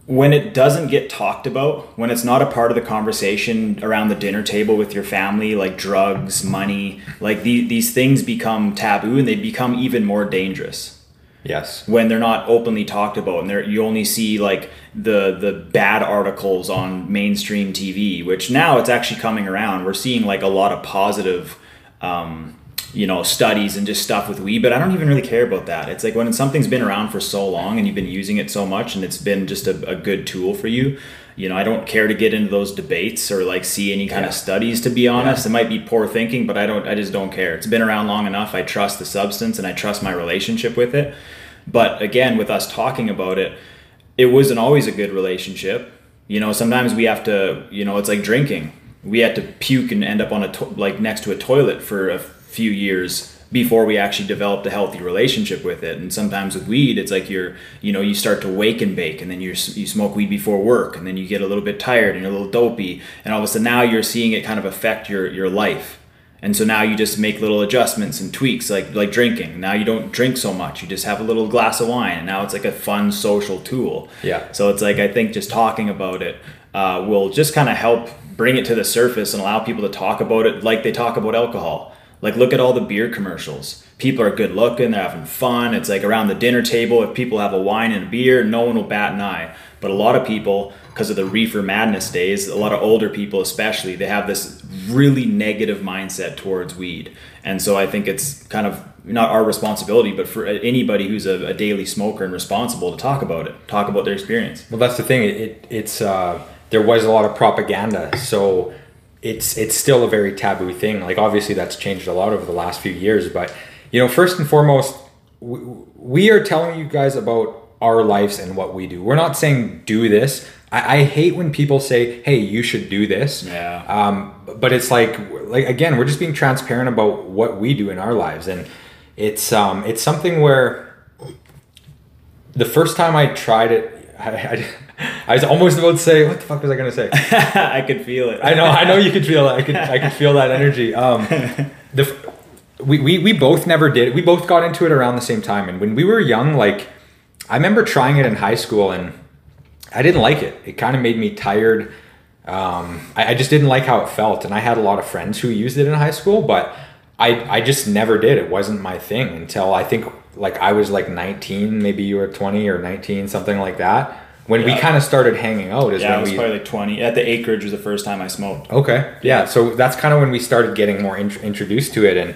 when it doesn't get talked about, when it's not a part of the conversation around the dinner table with your family, like drugs, money, like the, these things become taboo and they become even more dangerous Yes. when they're not openly talked about and you only see like the the bad articles on mainstream TV which now it's actually coming around we're seeing like a lot of positive um, you know studies and just stuff with weed but I don't even really care about that it's like when something's been around for so long and you've been using it so much and it's been just a, a good tool for you you know I don't care to get into those debates or like see any kind Yeah. of studies to be honest it might be poor thinking but I don't I just don't care it's been around long enough I trust the substance and I trust my relationship with it but again, with us talking about it, it wasn't always a good relationship. You know, sometimes we have to, you know, it's like drinking. We had to puke and end up on a to- like next to a toilet for a few years before we actually developed a healthy relationship with it. And sometimes with weed, it's like you're, you know, you start to wake and bake, and then you you smoke weed before work, and then you get a little bit tired and you're a little dopey, and all of a sudden now you're seeing it kind of affect your your life. And so now you just make little adjustments and tweaks, like like drinking. Now you don't drink so much; you just have a little glass of wine, and now it's like a fun social tool. Yeah. So it's like I think just talking about it uh, will just kind of help bring it to the surface and allow people to talk about it like they talk about alcohol. Like look at all the beer commercials. People are good looking, they're having fun. It's like around the dinner table, if people have a wine and a beer, no one will bat an eye. But a lot of people because of the reefer madness days, a lot of older people, especially, they have this really negative mindset towards weed. And so I think it's kind of not our responsibility, but for anybody who's a, a daily smoker and responsible to talk about it, talk about their experience. Well, that's the thing. It, it it's uh, there was a lot of propaganda, so it's it's still a very taboo thing. Like obviously that's changed a lot over the last few years, but you know, first and foremost, we, we are telling you guys about our lives and what we do. We're not saying do this. I, I hate when people say, "Hey, you should do this." Yeah. Um, but it's like like again, we're just being transparent about what we do in our lives, and it's um it's something where the first time I tried it, [LAUGHS] I, I, I was almost about to say, "What the fuck was I gonna say?" [LAUGHS] I could feel it. I know, I know you could feel it. I could, I could feel that energy. Um, [LAUGHS] the, we, we, we both never did. We both got into it around the same time. And when we were young, like, I remember trying it in high school and I didn't like it. It kind of made me tired. Um, I, I just didn't like how it felt. And I had a lot of friends who used it in high school, but I, I just never did. It wasn't my thing until I think like I was like 19, maybe you were 20 or 19, something like that. When we kind of started hanging out is Yeah, I when was we probably like 20. At the acreage was the first time I smoked. Okay. Yeah. So that's kind of when we started getting more int- introduced to it, and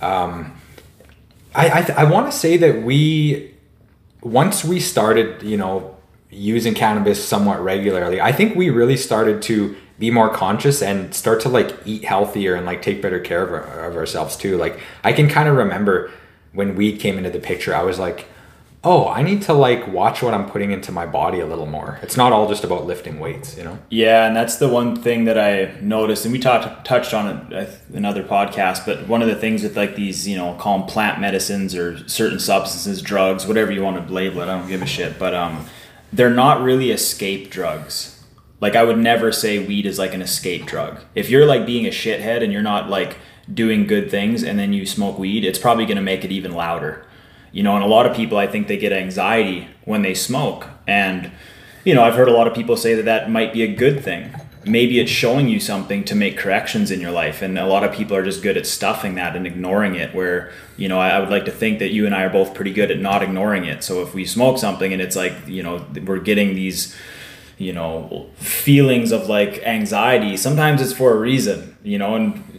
um, I I, th- I want to say that we once we started, you know, using cannabis somewhat regularly, I think we really started to be more conscious and start to like eat healthier and like take better care of, our, of ourselves too. Like I can kind of remember when weed came into the picture, I was like. Oh, I need to like watch what I'm putting into my body a little more. It's not all just about lifting weights, you know. Yeah, and that's the one thing that I noticed, and we talked touched on it another podcast. But one of the things with like these, you know, call them plant medicines or certain substances, drugs, whatever you want to label it, I don't give a shit. But um, they're not really escape drugs. Like I would never say weed is like an escape drug. If you're like being a shithead and you're not like doing good things, and then you smoke weed, it's probably gonna make it even louder you know and a lot of people i think they get anxiety when they smoke. And you know i've heard a lot of people say that that might be a good thing. Maybe it's showing you something to make corrections in your life. And a lot of people are just good at stuffing that and ignoring it where you know i, would like to think that you and i are both pretty good at not ignoring it. So if we smoke something and it's like you know we're getting these you know feelings of like anxiety sometimes it's for a reason you know and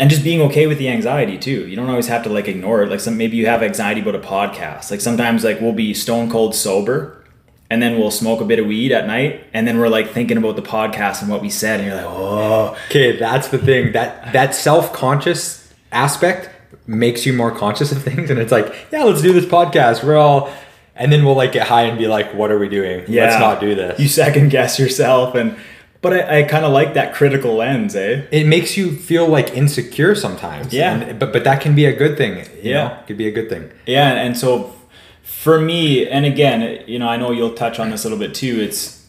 and just being okay with the anxiety too. You don't always have to like ignore it. Like some maybe you have anxiety about a podcast. Like sometimes like we'll be stone cold sober and then we'll smoke a bit of weed at night and then we're like thinking about the podcast and what we said and you're like, "Oh, Okay, that's the thing. That that self-conscious aspect makes you more conscious of things and it's like, yeah, let's do this podcast. We're all and then we'll like get high and be like, what are we doing? yeah. Let's not do this. You second guess yourself and but I, I kind of like that critical lens, eh? it makes you feel like insecure sometimes. Yeah. And- but but that can be a good thing. You Yeah. know? It could be a good thing. Yeah, and so for me, and again, you know, I know you'll touch on this a little bit too. It's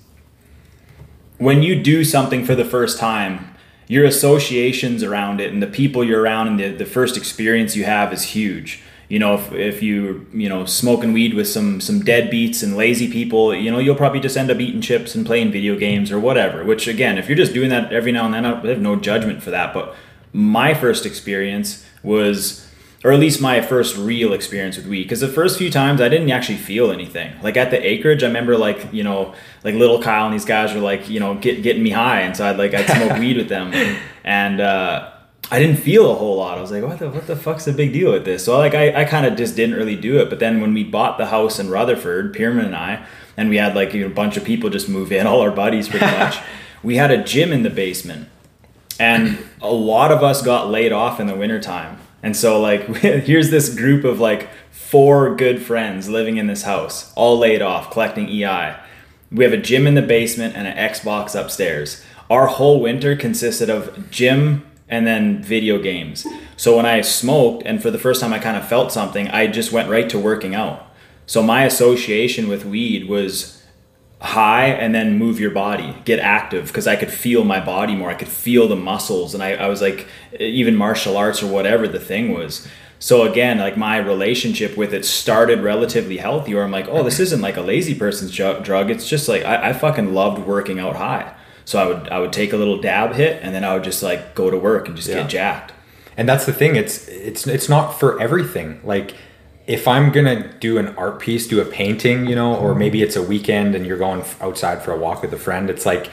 when you do something for the first time, your associations around it and the people you're around and the, the first experience you have is huge. You know, if, if you you know smoking weed with some some deadbeats and lazy people, you know, you'll probably just end up eating chips and playing video games or whatever. Which again, if you're just doing that every now and then, I have no judgment for that. But my first experience was or at least my first real experience with weed because the first few times i didn't actually feel anything like at the acreage i remember like you know like little kyle and these guys were like you know get, getting me high and so i'd like i'd smoke [LAUGHS] weed with them and uh i didn't feel a whole lot. I was like what the, what the fuck's the big deal with this? So like i, I kind of just didn't really do it. But then when we bought the house in rutherford Pierman and i and we had like you know, a bunch of people just move in [LAUGHS] all our buddies pretty [LAUGHS] much we had a gym in the basement. And a lot of us got laid off in the wintertime. And so like [LAUGHS] here's this group of like four good friends living in this house all laid off collecting ei we have a gym in the basement and an xbox upstairs. Our whole winter consisted of gym and then video games. So when i smoked and for the first time i kind of felt something i just went right to working out. So my association with weed was high and then move your body get active because i could feel my body more i could feel the muscles and I, I was like even martial arts or whatever the thing was. So again like my relationship with it started relatively healthy where i'm like oh this isn't like a lazy person's drug it's just like I, I fucking loved working out high so i would i would take a little dab hit and then i would just like go to work and just Yeah. get jacked and that's the thing it's it's it's not for everything like if I'm gonna do an art piece, do a painting, you know, or maybe it's a weekend and you're going outside for a walk with a friend, it's like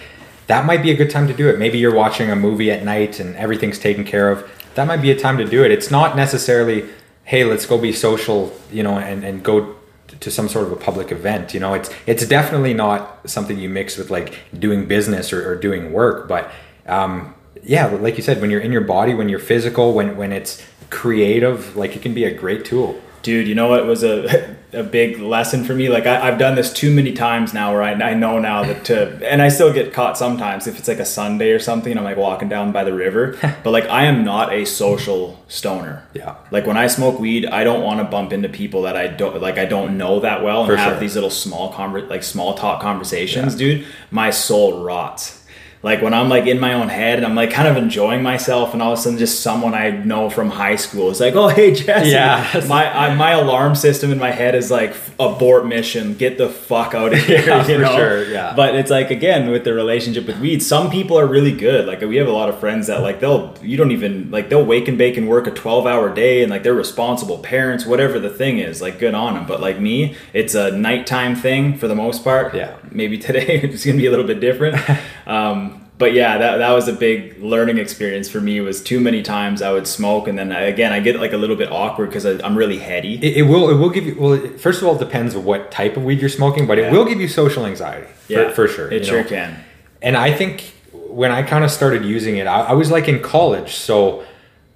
that might be a good time to do it. Maybe you're watching a movie at night and everything's taken care of. That might be a time to do it. It's not necessarily, hey, let's go be social, you know, and, and go to some sort of a public event. You know, it's it's definitely not something you mix with like doing business or, or doing work. But um, yeah, like you said, when you're in your body, when you're physical, when when it's creative, like it can be a great tool. Dude, you know what was a a big lesson for me? Like I, have done this too many times now, where I, I know now that to, and I still get caught sometimes if it's like a Sunday or something. I'm like walking down by the river, [LAUGHS] but like I am not a social stoner. Yeah. Like when I smoke weed, I don't want to bump into people that I don't like. I don't know that well and For have sure. these little small conver- like small talk conversations, dude. My soul rots. Like when I'm like in my own head and I'm like kind of enjoying myself, and all of a sudden just someone I know from high school is like, "Oh, hey, Jesse." Yeah. [LAUGHS] My I, my alarm system in my head is like abort mission, get the fuck out of [LAUGHS] here. Yeah, you for know? sure, yeah. But it's like again with the relationship with weed, some people are really good. Like we have a lot of friends that like they'll you don't even like they'll wake and bake and work a twelve hour day and like they're responsible parents, whatever the thing is. Like good on them. But like me, it's a nighttime thing for the most part. Yeah. Maybe today [LAUGHS] it's gonna be a little bit different. um, but yeah, that, that was a big learning experience for me. Was too many times I would smoke, and then I, again I get like a little bit awkward because I'm really heady. It, it will it will give you well. it- First of all, it depends what type of weed you're smoking, but it will give you social anxiety for, for sure. It sure know? can. And I think when I kind of started using it, I, I was like in college. So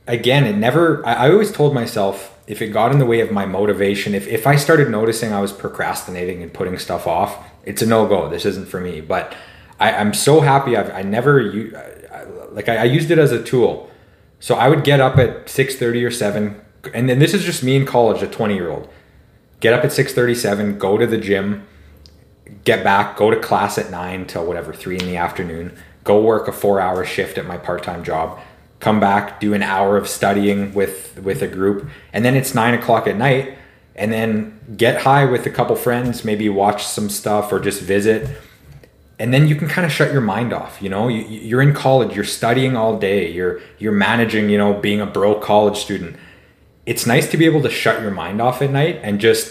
again, it never, I, I always told myself if it got in the way of my motivation, if, if I started noticing I was procrastinating and putting stuff off, it's a no go. This isn't for me. But I, I'm so happy I've, I never, u- I, I, like I, I used it as a tool. So I would get up at 6.30 or 7. And then this is just me in college, a 20 year old. Get up at 6.37, go to the gym, get back, go to class at nine till whatever three in the afternoon, go work a four hour shift at my part time job, come back, do an hour of studying with with a group, and then it's nine o'clock at night, and then get high with a couple friends, maybe watch some stuff or just visit. And then you can kind of shut your mind off, you know. You, you're in college, you're studying all day, you're you're managing, you know, being a broke college student. It's nice to be able to shut your mind off at night and just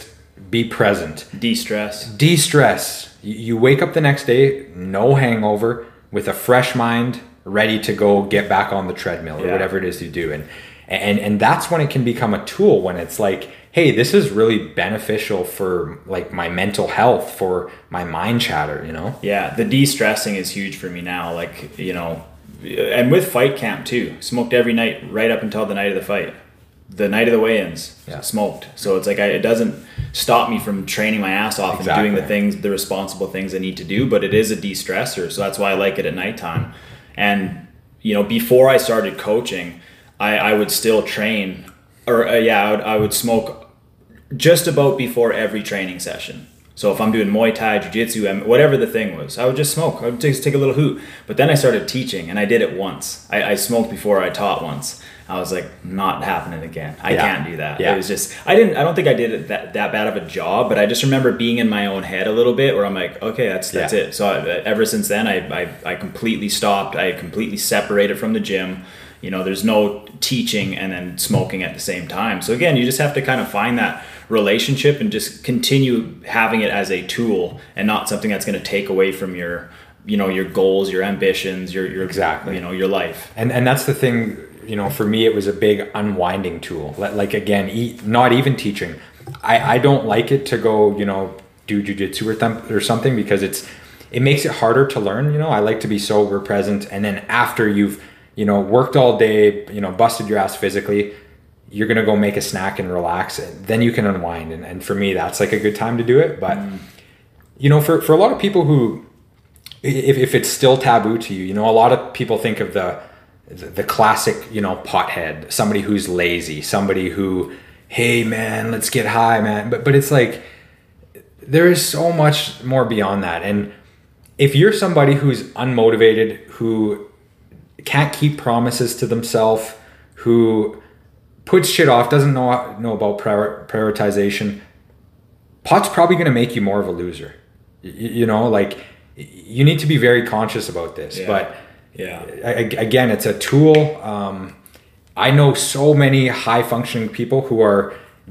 be present De-stress. de-stress you you wake up the next day no hangover with a fresh mind ready to go get back on the treadmill or Yeah. whatever it is you do and and and that's when it can become a tool when it's like hey this is really beneficial for like my mental health for my mind chatter you know Yeah, the de-stressing is huge for me now. Like you know, and with fight camp too. Smoked every night right up until the night of the fight. The night of the weigh-ins, Yeah. smoked. So it's like I, it doesn't stop me from training my ass off and doing the things, the responsible things I need to do. But it is a de-stressor, so that's why I like it at nighttime. And you know, before I started coaching, I, I would still train, or uh, yeah, I would, I would smoke just about before every training session. So if I'm doing Muay Thai, Jiu Jitsu, whatever the thing was, I would just smoke. I would just take a little hoot. But then I started teaching, and I did it once. I, I smoked before I taught once. I was like, not happening again. I Yeah. can't do that. Yeah. It was just I didn't. I don't think I did it that, that bad of a job, but I just remember being in my own head a little bit, where I'm like, okay, that's that's Yeah. it. So I, ever since then, I, I I completely stopped. I completely separated from the gym. You know, there's no teaching and then smoking at the same time. So again, you just have to kind of find that relationship and just continue having it as a tool and not something that's going to take away from your, you know, your goals, your ambitions, your your Exactly. you know, your life. and and that's the thing you know for me it was a big unwinding tool like again e- not even teaching i i don't like it to go you know do jujitsu or, thump or something because it's it makes it harder to learn you know i like to be sober present and then after you've you know worked all day you know busted your ass physically you're gonna go make a snack and relax and then you can unwind. And, and for me that's like a good time to do it. But mm. you know for for a lot of people who if, if it's still taboo to you you know a lot of people think of the the, the classic you know pothead somebody who's lazy somebody who hey man let's get high man. But but it's like there is so much more beyond that. And if you're somebody who's unmotivated who can't keep promises to themselves who puts shit off doesn't know know about prior, prioritization pot's probably going to make you more of a loser Y- you know like you need to be very conscious about this Yeah. but Yeah. a- again it's a tool um, i know so many high functioning people who are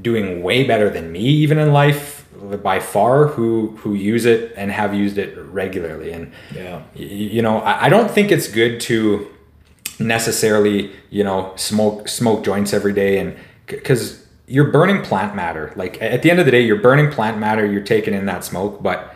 doing way better than me even in life by far who who use it and have used it regularly and Yeah. you know I, I don't think it's good to necessarily you know smoke smoke joints every day and because you're burning plant matter. Like at the end of the day you're burning plant matter you're taking in that smoke but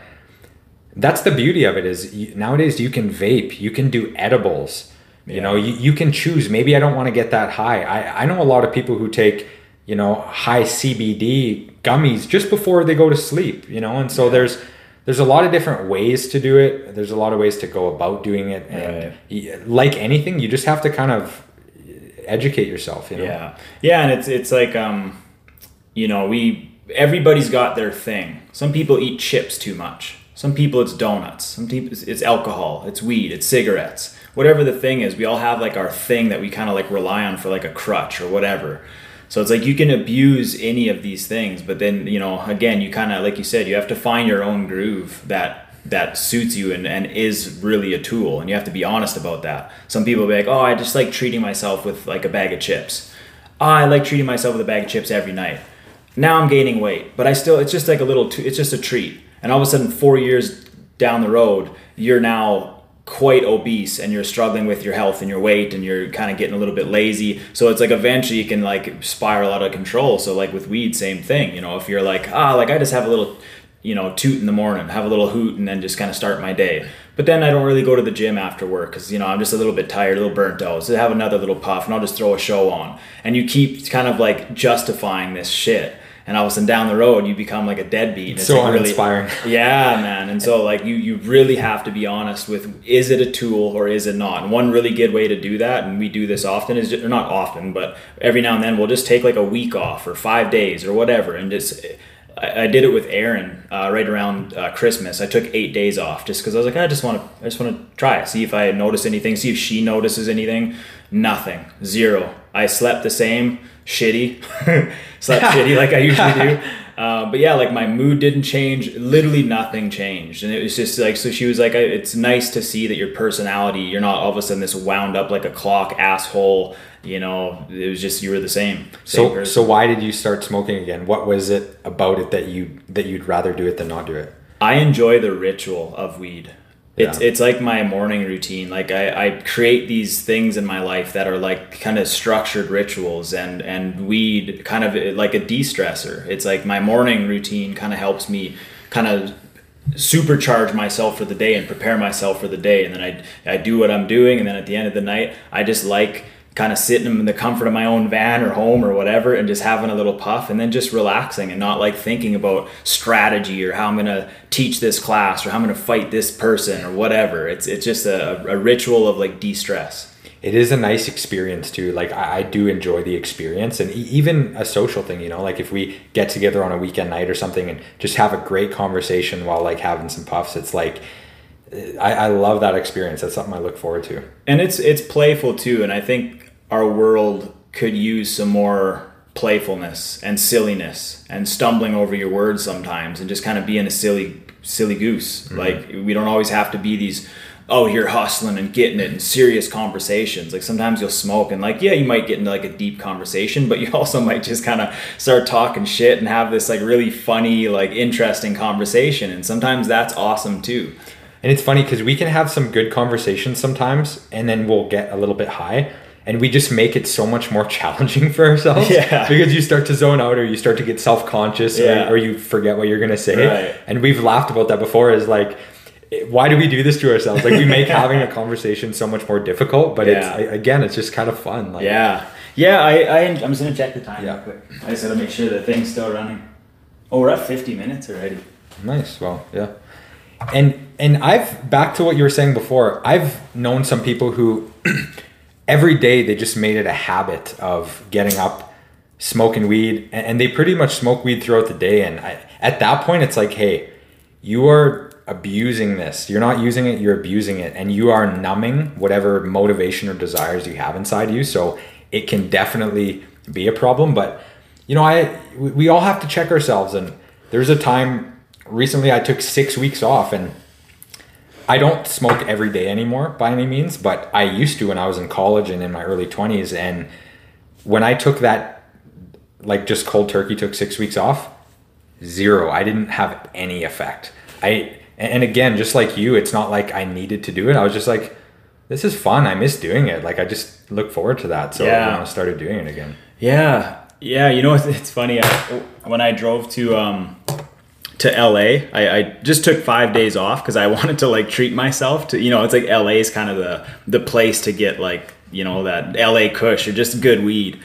that's the beauty of it is you, nowadays you can vape you can do edibles. You know you, you can choose. Maybe i don't want to get that high. I, I know a lot of people who take you know high cbd gummies just before they go to sleep you know and so there's there's a lot of different ways to do it there's a lot of ways to go about doing it and y- like anything you just have to kind of educate yourself you know Yeah, yeah, and it's it's like um, you know, we everybody's got their thing. Some people eat chips too much. Some people it's donuts. Some people it's, it's alcohol. It's weed. It's cigarettes. Whatever the thing is, we all have like our thing that we kind of like rely on for like a crutch or whatever. So it's like you can abuse any of these things, but then you know, again, you kind of like you said, you have to find your own groove that that suits you and, and is really a tool and you have to be honest about that. Some people be like oh i just like treating myself with like a bag of chips. Oh, i like treating myself with a bag of chips every night. Now i'm gaining weight but i still it's just like a little t- it's just a treat. And all of a sudden four years down the road you're now quite obese and you're struggling with your health and your weight and you're kind of getting a little bit lazy so it's like eventually you can like spiral out of control so like with weed same thing you know if you're like ah like i just have a little you know, toot in the morning, have a little hoot, and then just kind of start my day. But then I don't really go to the gym after work because you know I'm just a little bit tired, a little burnt out. So I have another little puff, and I'll just throw a show on. And you keep kind of like justifying this shit, and all of a sudden down the road you become like a deadbeat. And so like really- uninspiring [LAUGHS] yeah, man. And so like you you really have to be honest with is it a tool or is it not? And one really good way to do that, and we do this often, is or not often, but every now and then we'll just take like a week off or five days or whatever, and just. I, I did it with Aaron uh, right around uh, Christmas. I took eight days off just because I was like, I just want to, I just want to try it, see if I notice anything, see if she notices anything. Nothing, zero. I slept the same, shitty, [LAUGHS] slept shitty like I usually do. [LAUGHS] Uh, but yeah, like my mood didn't change. Literally nothing changed, and it was just like so. She was like, "It's nice to see that your personality. You're not all of a sudden this wound up like a clock asshole. You know, it was just you were the same. same so person. so why did you start smoking again what was it about it that you that you'd rather do it than not do it I enjoy the ritual of weed. It's Yeah. it's like my morning routine. Like I, I create these things in my life that are like kind of structured rituals and and weed kind of like a de-stressor. It's like my morning routine kind of helps me kind of supercharge myself for the day and prepare myself for the day and then I I do what I'm doing and then at the end of the night I just like kind of sitting in the comfort of my own van or home or whatever and just having a little puff and then just relaxing and not like thinking about strategy or how I'm going to teach this class or how I'm going to fight this person or whatever. It's it's just a, a ritual of like de-stress. it is a nice experience too like I, I do enjoy the experience and e- even a social thing you know like if we get together on a weekend night or something and just have a great conversation while like having some puffs it's like I, I love that experience that's something i look forward to and it's it's playful too and i think our world could use some more playfulness and silliness and stumbling over your words sometimes and just kind of being a silly silly goose. Mm-hmm. Like we don't always have to be these oh you're hustling and getting it and serious conversations. Like sometimes you'll smoke and like yeah you might get into like a deep conversation but you [LAUGHS] also might just kind of start talking shit and have this like really funny like interesting conversation and sometimes that's awesome too. And it's funny because we can have some good conversations sometimes, and then we'll get a little bit high, and we just make it so much more [LAUGHS] challenging for ourselves. Yeah. Because you start to zone out, or you start to get self conscious, Yeah. or, or you forget what you're gonna say. Right. And we've laughed about that before. Is like, why do we do this to ourselves? Like we make [LAUGHS] having a conversation so much more difficult. But Yeah. it's again, it's just kind of fun. Like, Yeah, yeah. I, I I'm just gonna check the time Yeah. real quick. I just gotta make sure the thing's still running. Oh, we're at 50 minutes already. Nice. Well, yeah. And and I've back to what you were saying before. I've known some people who [CLEARS THROAT] every day they just made it a habit of getting up, smoking weed, and, they pretty much smoke weed throughout the day. And I, at that point, it's like, hey, you are abusing this. You're not using it. You're abusing it, and you are numbing whatever motivation or desires you have inside you. So it can definitely be a problem. But you know, I we all have to check ourselves. And there's a time recently I took six weeks off and. I don't smoke every day anymore by any means, but I used to when I was in college and in my early 20s. And when I took that like just cold turkey took six weeks off, zero. I didn't have any effect. I and again, just like you, it's not like I needed to do it. I was just like, this is fun. I miss doing it. Like I just look forward to that. So Yeah. I started doing it again. Yeah, yeah. You know, it's, it's funny. I, when I drove to um, to LA, I, I just took five days off because I [LAUGHS] wanted to like treat myself. To you know, it's like LA is kind of the the place to get like you know that LA Kush or just good weed.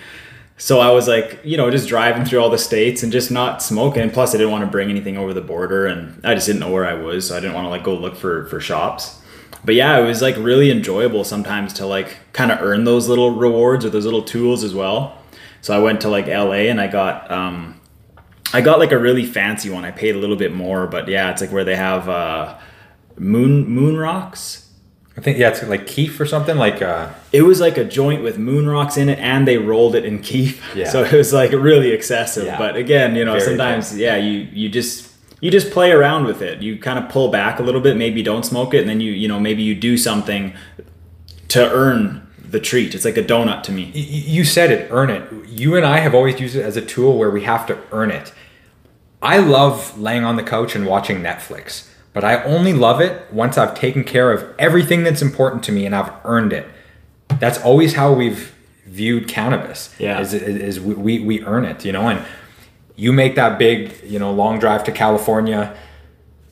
So I was like, you know, just driving through all the states and just not smoking. Plus, I didn't want to bring anything over the border, and I just didn't know where I was, so I didn't want to like go look for for shops. But yeah, it was like really enjoyable sometimes to like kind of earn those little rewards or those little tools as well. So I went to like LA and I got um I got like a really fancy one. I paid a little bit more, but yeah, it's like where they have uh moon moon rocks. I think yeah, it's like Keef or something like. uh It was like a joint with moon rocks in it and they rolled it in keef. [LAUGHS] Yeah. So it was like really excessive. Yeah. But again, you know, Very sometimes yeah, you you just you just play around with it. You kind of pull back a little bit, maybe don't smoke it and then you you know, maybe you do something to earn the treat. It's like a donut to me. you said it, earn it. You and I have always used it as a tool where we have to earn it. I love laying on the couch and watching Netflix, but I only love it once I've taken care of everything that's important to me and I've earned it. That's always how we've viewed cannabis. Yeah. Is, is, is we, we, we earn it, you know, and you make that big, you know, long drive to California.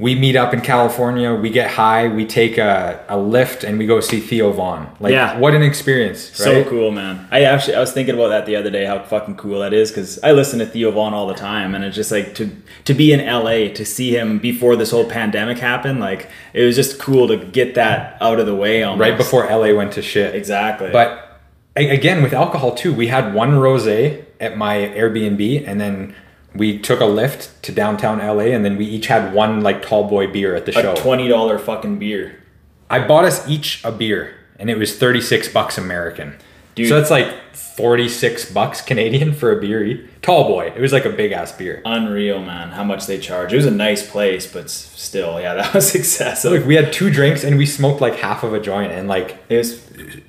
We meet up in California, we get high, we take a, a Lyft and we go see Theo Von. Like, Yeah. what an experience, So cool, man. I actually I was thinking about that the other day, how fucking cool that is, because I listen to Theo Von all the time, and it's just like to to be in LA to see him before this whole pandemic happened. Like it was just cool to get that out of the way. Almost. right before LA went to shit. exactly. But again, with alcohol too, we had one rosé at my Airbnb, and then we took a Lyft to downtown LA, and then we each had one like tall boy beer at the show. a twenty dollar fucking beer. I bought us each a beer, and it was thirty six bucks American. Dude. So that's like forty six bucks Canadian for a beer. Tall boy. It was like a big ass beer. Unreal, man. How much they charge? It was a nice place, but still, yeah, [LAUGHS] that was excessive. Look, we had two drinks, and we smoked like half of a joint, and like it was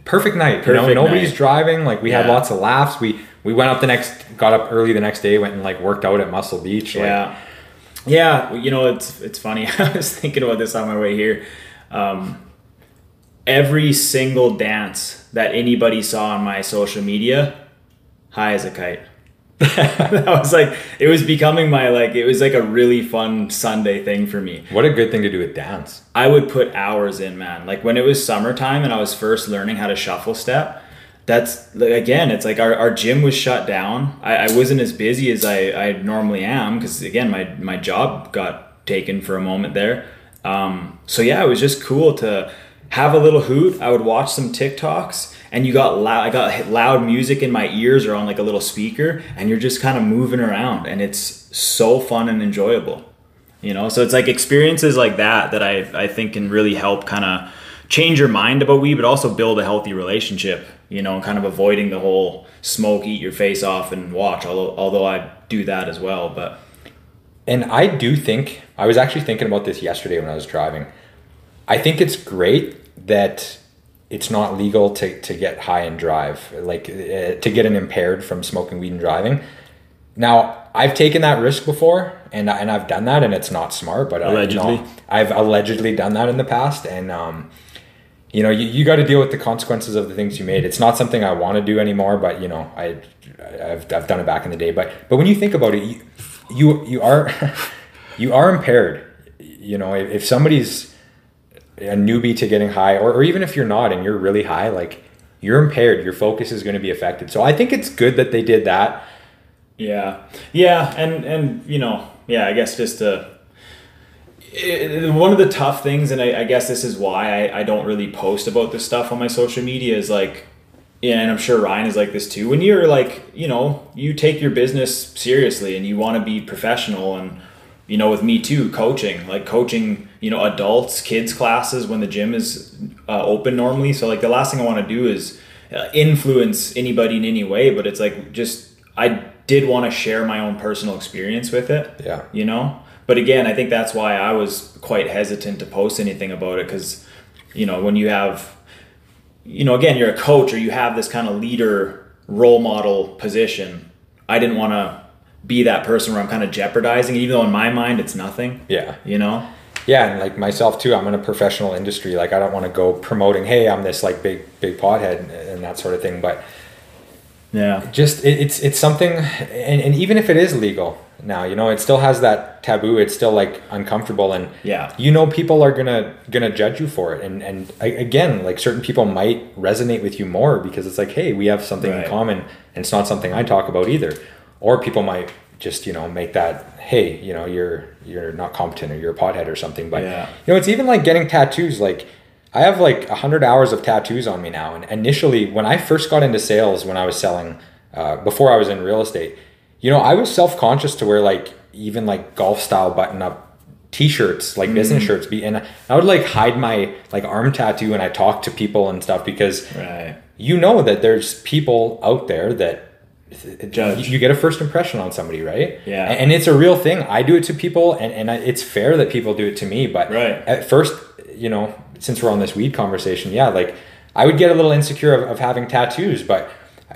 perfect night. you know, Perfect nobody's night. driving. Like we had lots of laughs. We we went up the next, got up early the next day, went and like worked out at Muscle Beach. Like, Yeah, yeah. You know, it's it's funny. [LAUGHS] I was thinking about this on my way here. Um, every single dance that anybody saw on my social media, high as a kite. [LAUGHS] that was like it was becoming my like it was like a really fun Sunday thing for me. What a good thing to do with dance. I would put hours in, man. Like when it was summertime and I was first learning how to shuffle step, that's again, it's like our, our gym was shut down. I, I wasn't as busy as I, I normally am because again, my, my job got taken for a moment there. Um, so yeah, it was just cool to have a little hoot. I would watch some TikToks and you got loud, I got loud music in my ears or on like a little speaker and you're just kind of moving around and it's so fun and enjoyable you know so it's like experiences like that that i, I think can really help kind of change your mind about weed but also build a healthy relationship you know kind of avoiding the whole smoke eat your face off and watch although although i do that as well but And I do think I was actually thinking about this yesterday when I was driving. I think it's great that it's not legal to, to get high and drive, like uh, to get an impaired from smoking weed and driving. Now, I've taken that risk before, and and I've done that, and it's not smart. But I- you know, Allegedly. I've allegedly done that in the past, and um, you know, you, you got to deal with the consequences of the things you made. It's not something I want to do anymore, but you know, I I've, I've done it back in the day. But but when you think about it, you you, you are [LAUGHS] you are impaired. You know, if, if somebody's a newbie to getting high, or, or even if you're not and you're really high, like you're impaired, your focus is going to be affected. So I think it's good that they did that. Yeah, yeah, and and you know, yeah, I guess just to it, one of the tough things, and I, I guess this is why I, I don't really post about this stuff on my social media is like, yeah, and I'm sure Ryan is like this too. When you're like, you know, you take your business seriously and you want to be professional, and you know, with me too, coaching, like coaching, you know, adults, kids classes when the gym is uh, open normally. So like the last thing I want to do is uh, influence anybody in any way, but it's like just I did want to share my own personal experience with it Yeah. you know but again i think that's why i was quite hesitant to post anything about it because you know when you have you know again you're a coach or you have this kind of leader role model position I didn't want to be that person where I'm kind of jeopardizing, even though in my mind it's nothing. Yeah. You know. Yeah, and like myself too, I'm in a professional industry. Like I don't want to go promoting, hey, I'm this like big big pothead and that sort of thing. But Yeah. just it, it's it's something, and, and even if it is legal now, you know, it still has that taboo. It's still like uncomfortable, and Yeah. you know, people are gonna gonna judge you for it. And and I- again, like certain people might resonate with you more because it's like, hey, we have something Right. in common, and it's not something I talk about either. Or people might just you know make that, hey, you know, you're you're not competent or you're a pothead or something. But Yeah. you know, it's even like getting tattoos. Like I have like a hundred hours of tattoos on me now. And initially, when I first got into sales, when I was selling, uh, before I was in real estate, you know, I was self conscious to wear like even like golf style button up t-shirts like business shirts be and i would like hide my like arm tattoo when i talk to people and stuff because Right. you know that there's people out there that Judge. you get a first impression on somebody right Yeah. and, it's a real thing i do it to people and, and I, it's fair that people do it to me but Right. at first you know since we're on this weed conversation yeah like i would get a little insecure of, of having tattoos but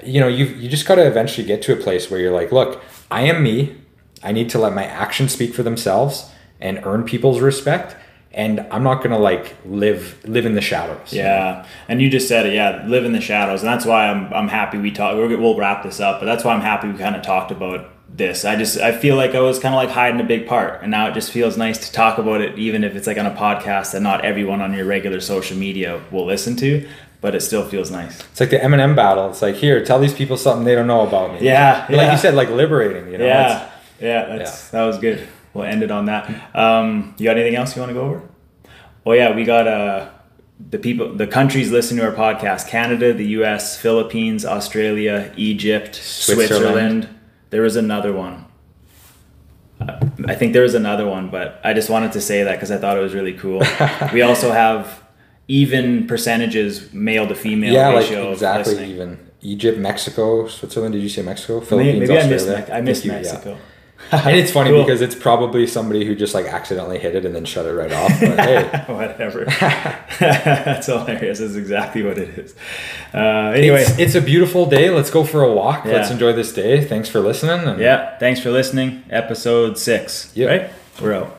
you know you you just got to eventually get to a place where you're like look i am me i need to let my actions speak for themselves and earn people's respect and i'm not gonna like live live in the shadows Yeah, and you just said it. Yeah, live in the shadows, and that's why I'm I'm happy we talk. We're, we'll wrap this up, but that's why I'm happy we kind of talked about this. I just I feel like I was kind of like hiding a big part, and now it just feels nice to talk about it, even if it's like on a podcast that not everyone on your regular social media will listen to, but it still feels nice. It's like the Eminem battle. It's like here, tell these people something they don't know about me. Yeah, But like you said, like liberating. You know, yeah, yeah, that's that was good. We'll end it on that. Um, you got anything else you want to go over? Oh yeah, we got uh the people, the countries listening to our podcast: Canada, the U.S., Philippines, Australia, Egypt, Switzerland. Switzerland. There was another one. Uh, I think there was another one, but I just wanted to say that because I thought it was really cool. [LAUGHS] we also have even percentages male to female yeah, like ratio. of exactly. Even Egypt, Mexico, Switzerland. Did you say Mexico? Maybe, Philippines, maybe I missed, Australia. I missed Thank you, yeah. [LAUGHS] And it's funny Cool. because it's probably somebody who just like accidentally hit it and then shut it right off. But hey, [LAUGHS] Whatever. [LAUGHS] That's hilarious. That's exactly what it is. Uh, anyway, it's, it's a beautiful day. Let's go for a walk. Let's enjoy this day. Thanks for listening. And yeah. Thanks for listening. Episode six. Yep. Right? We're out.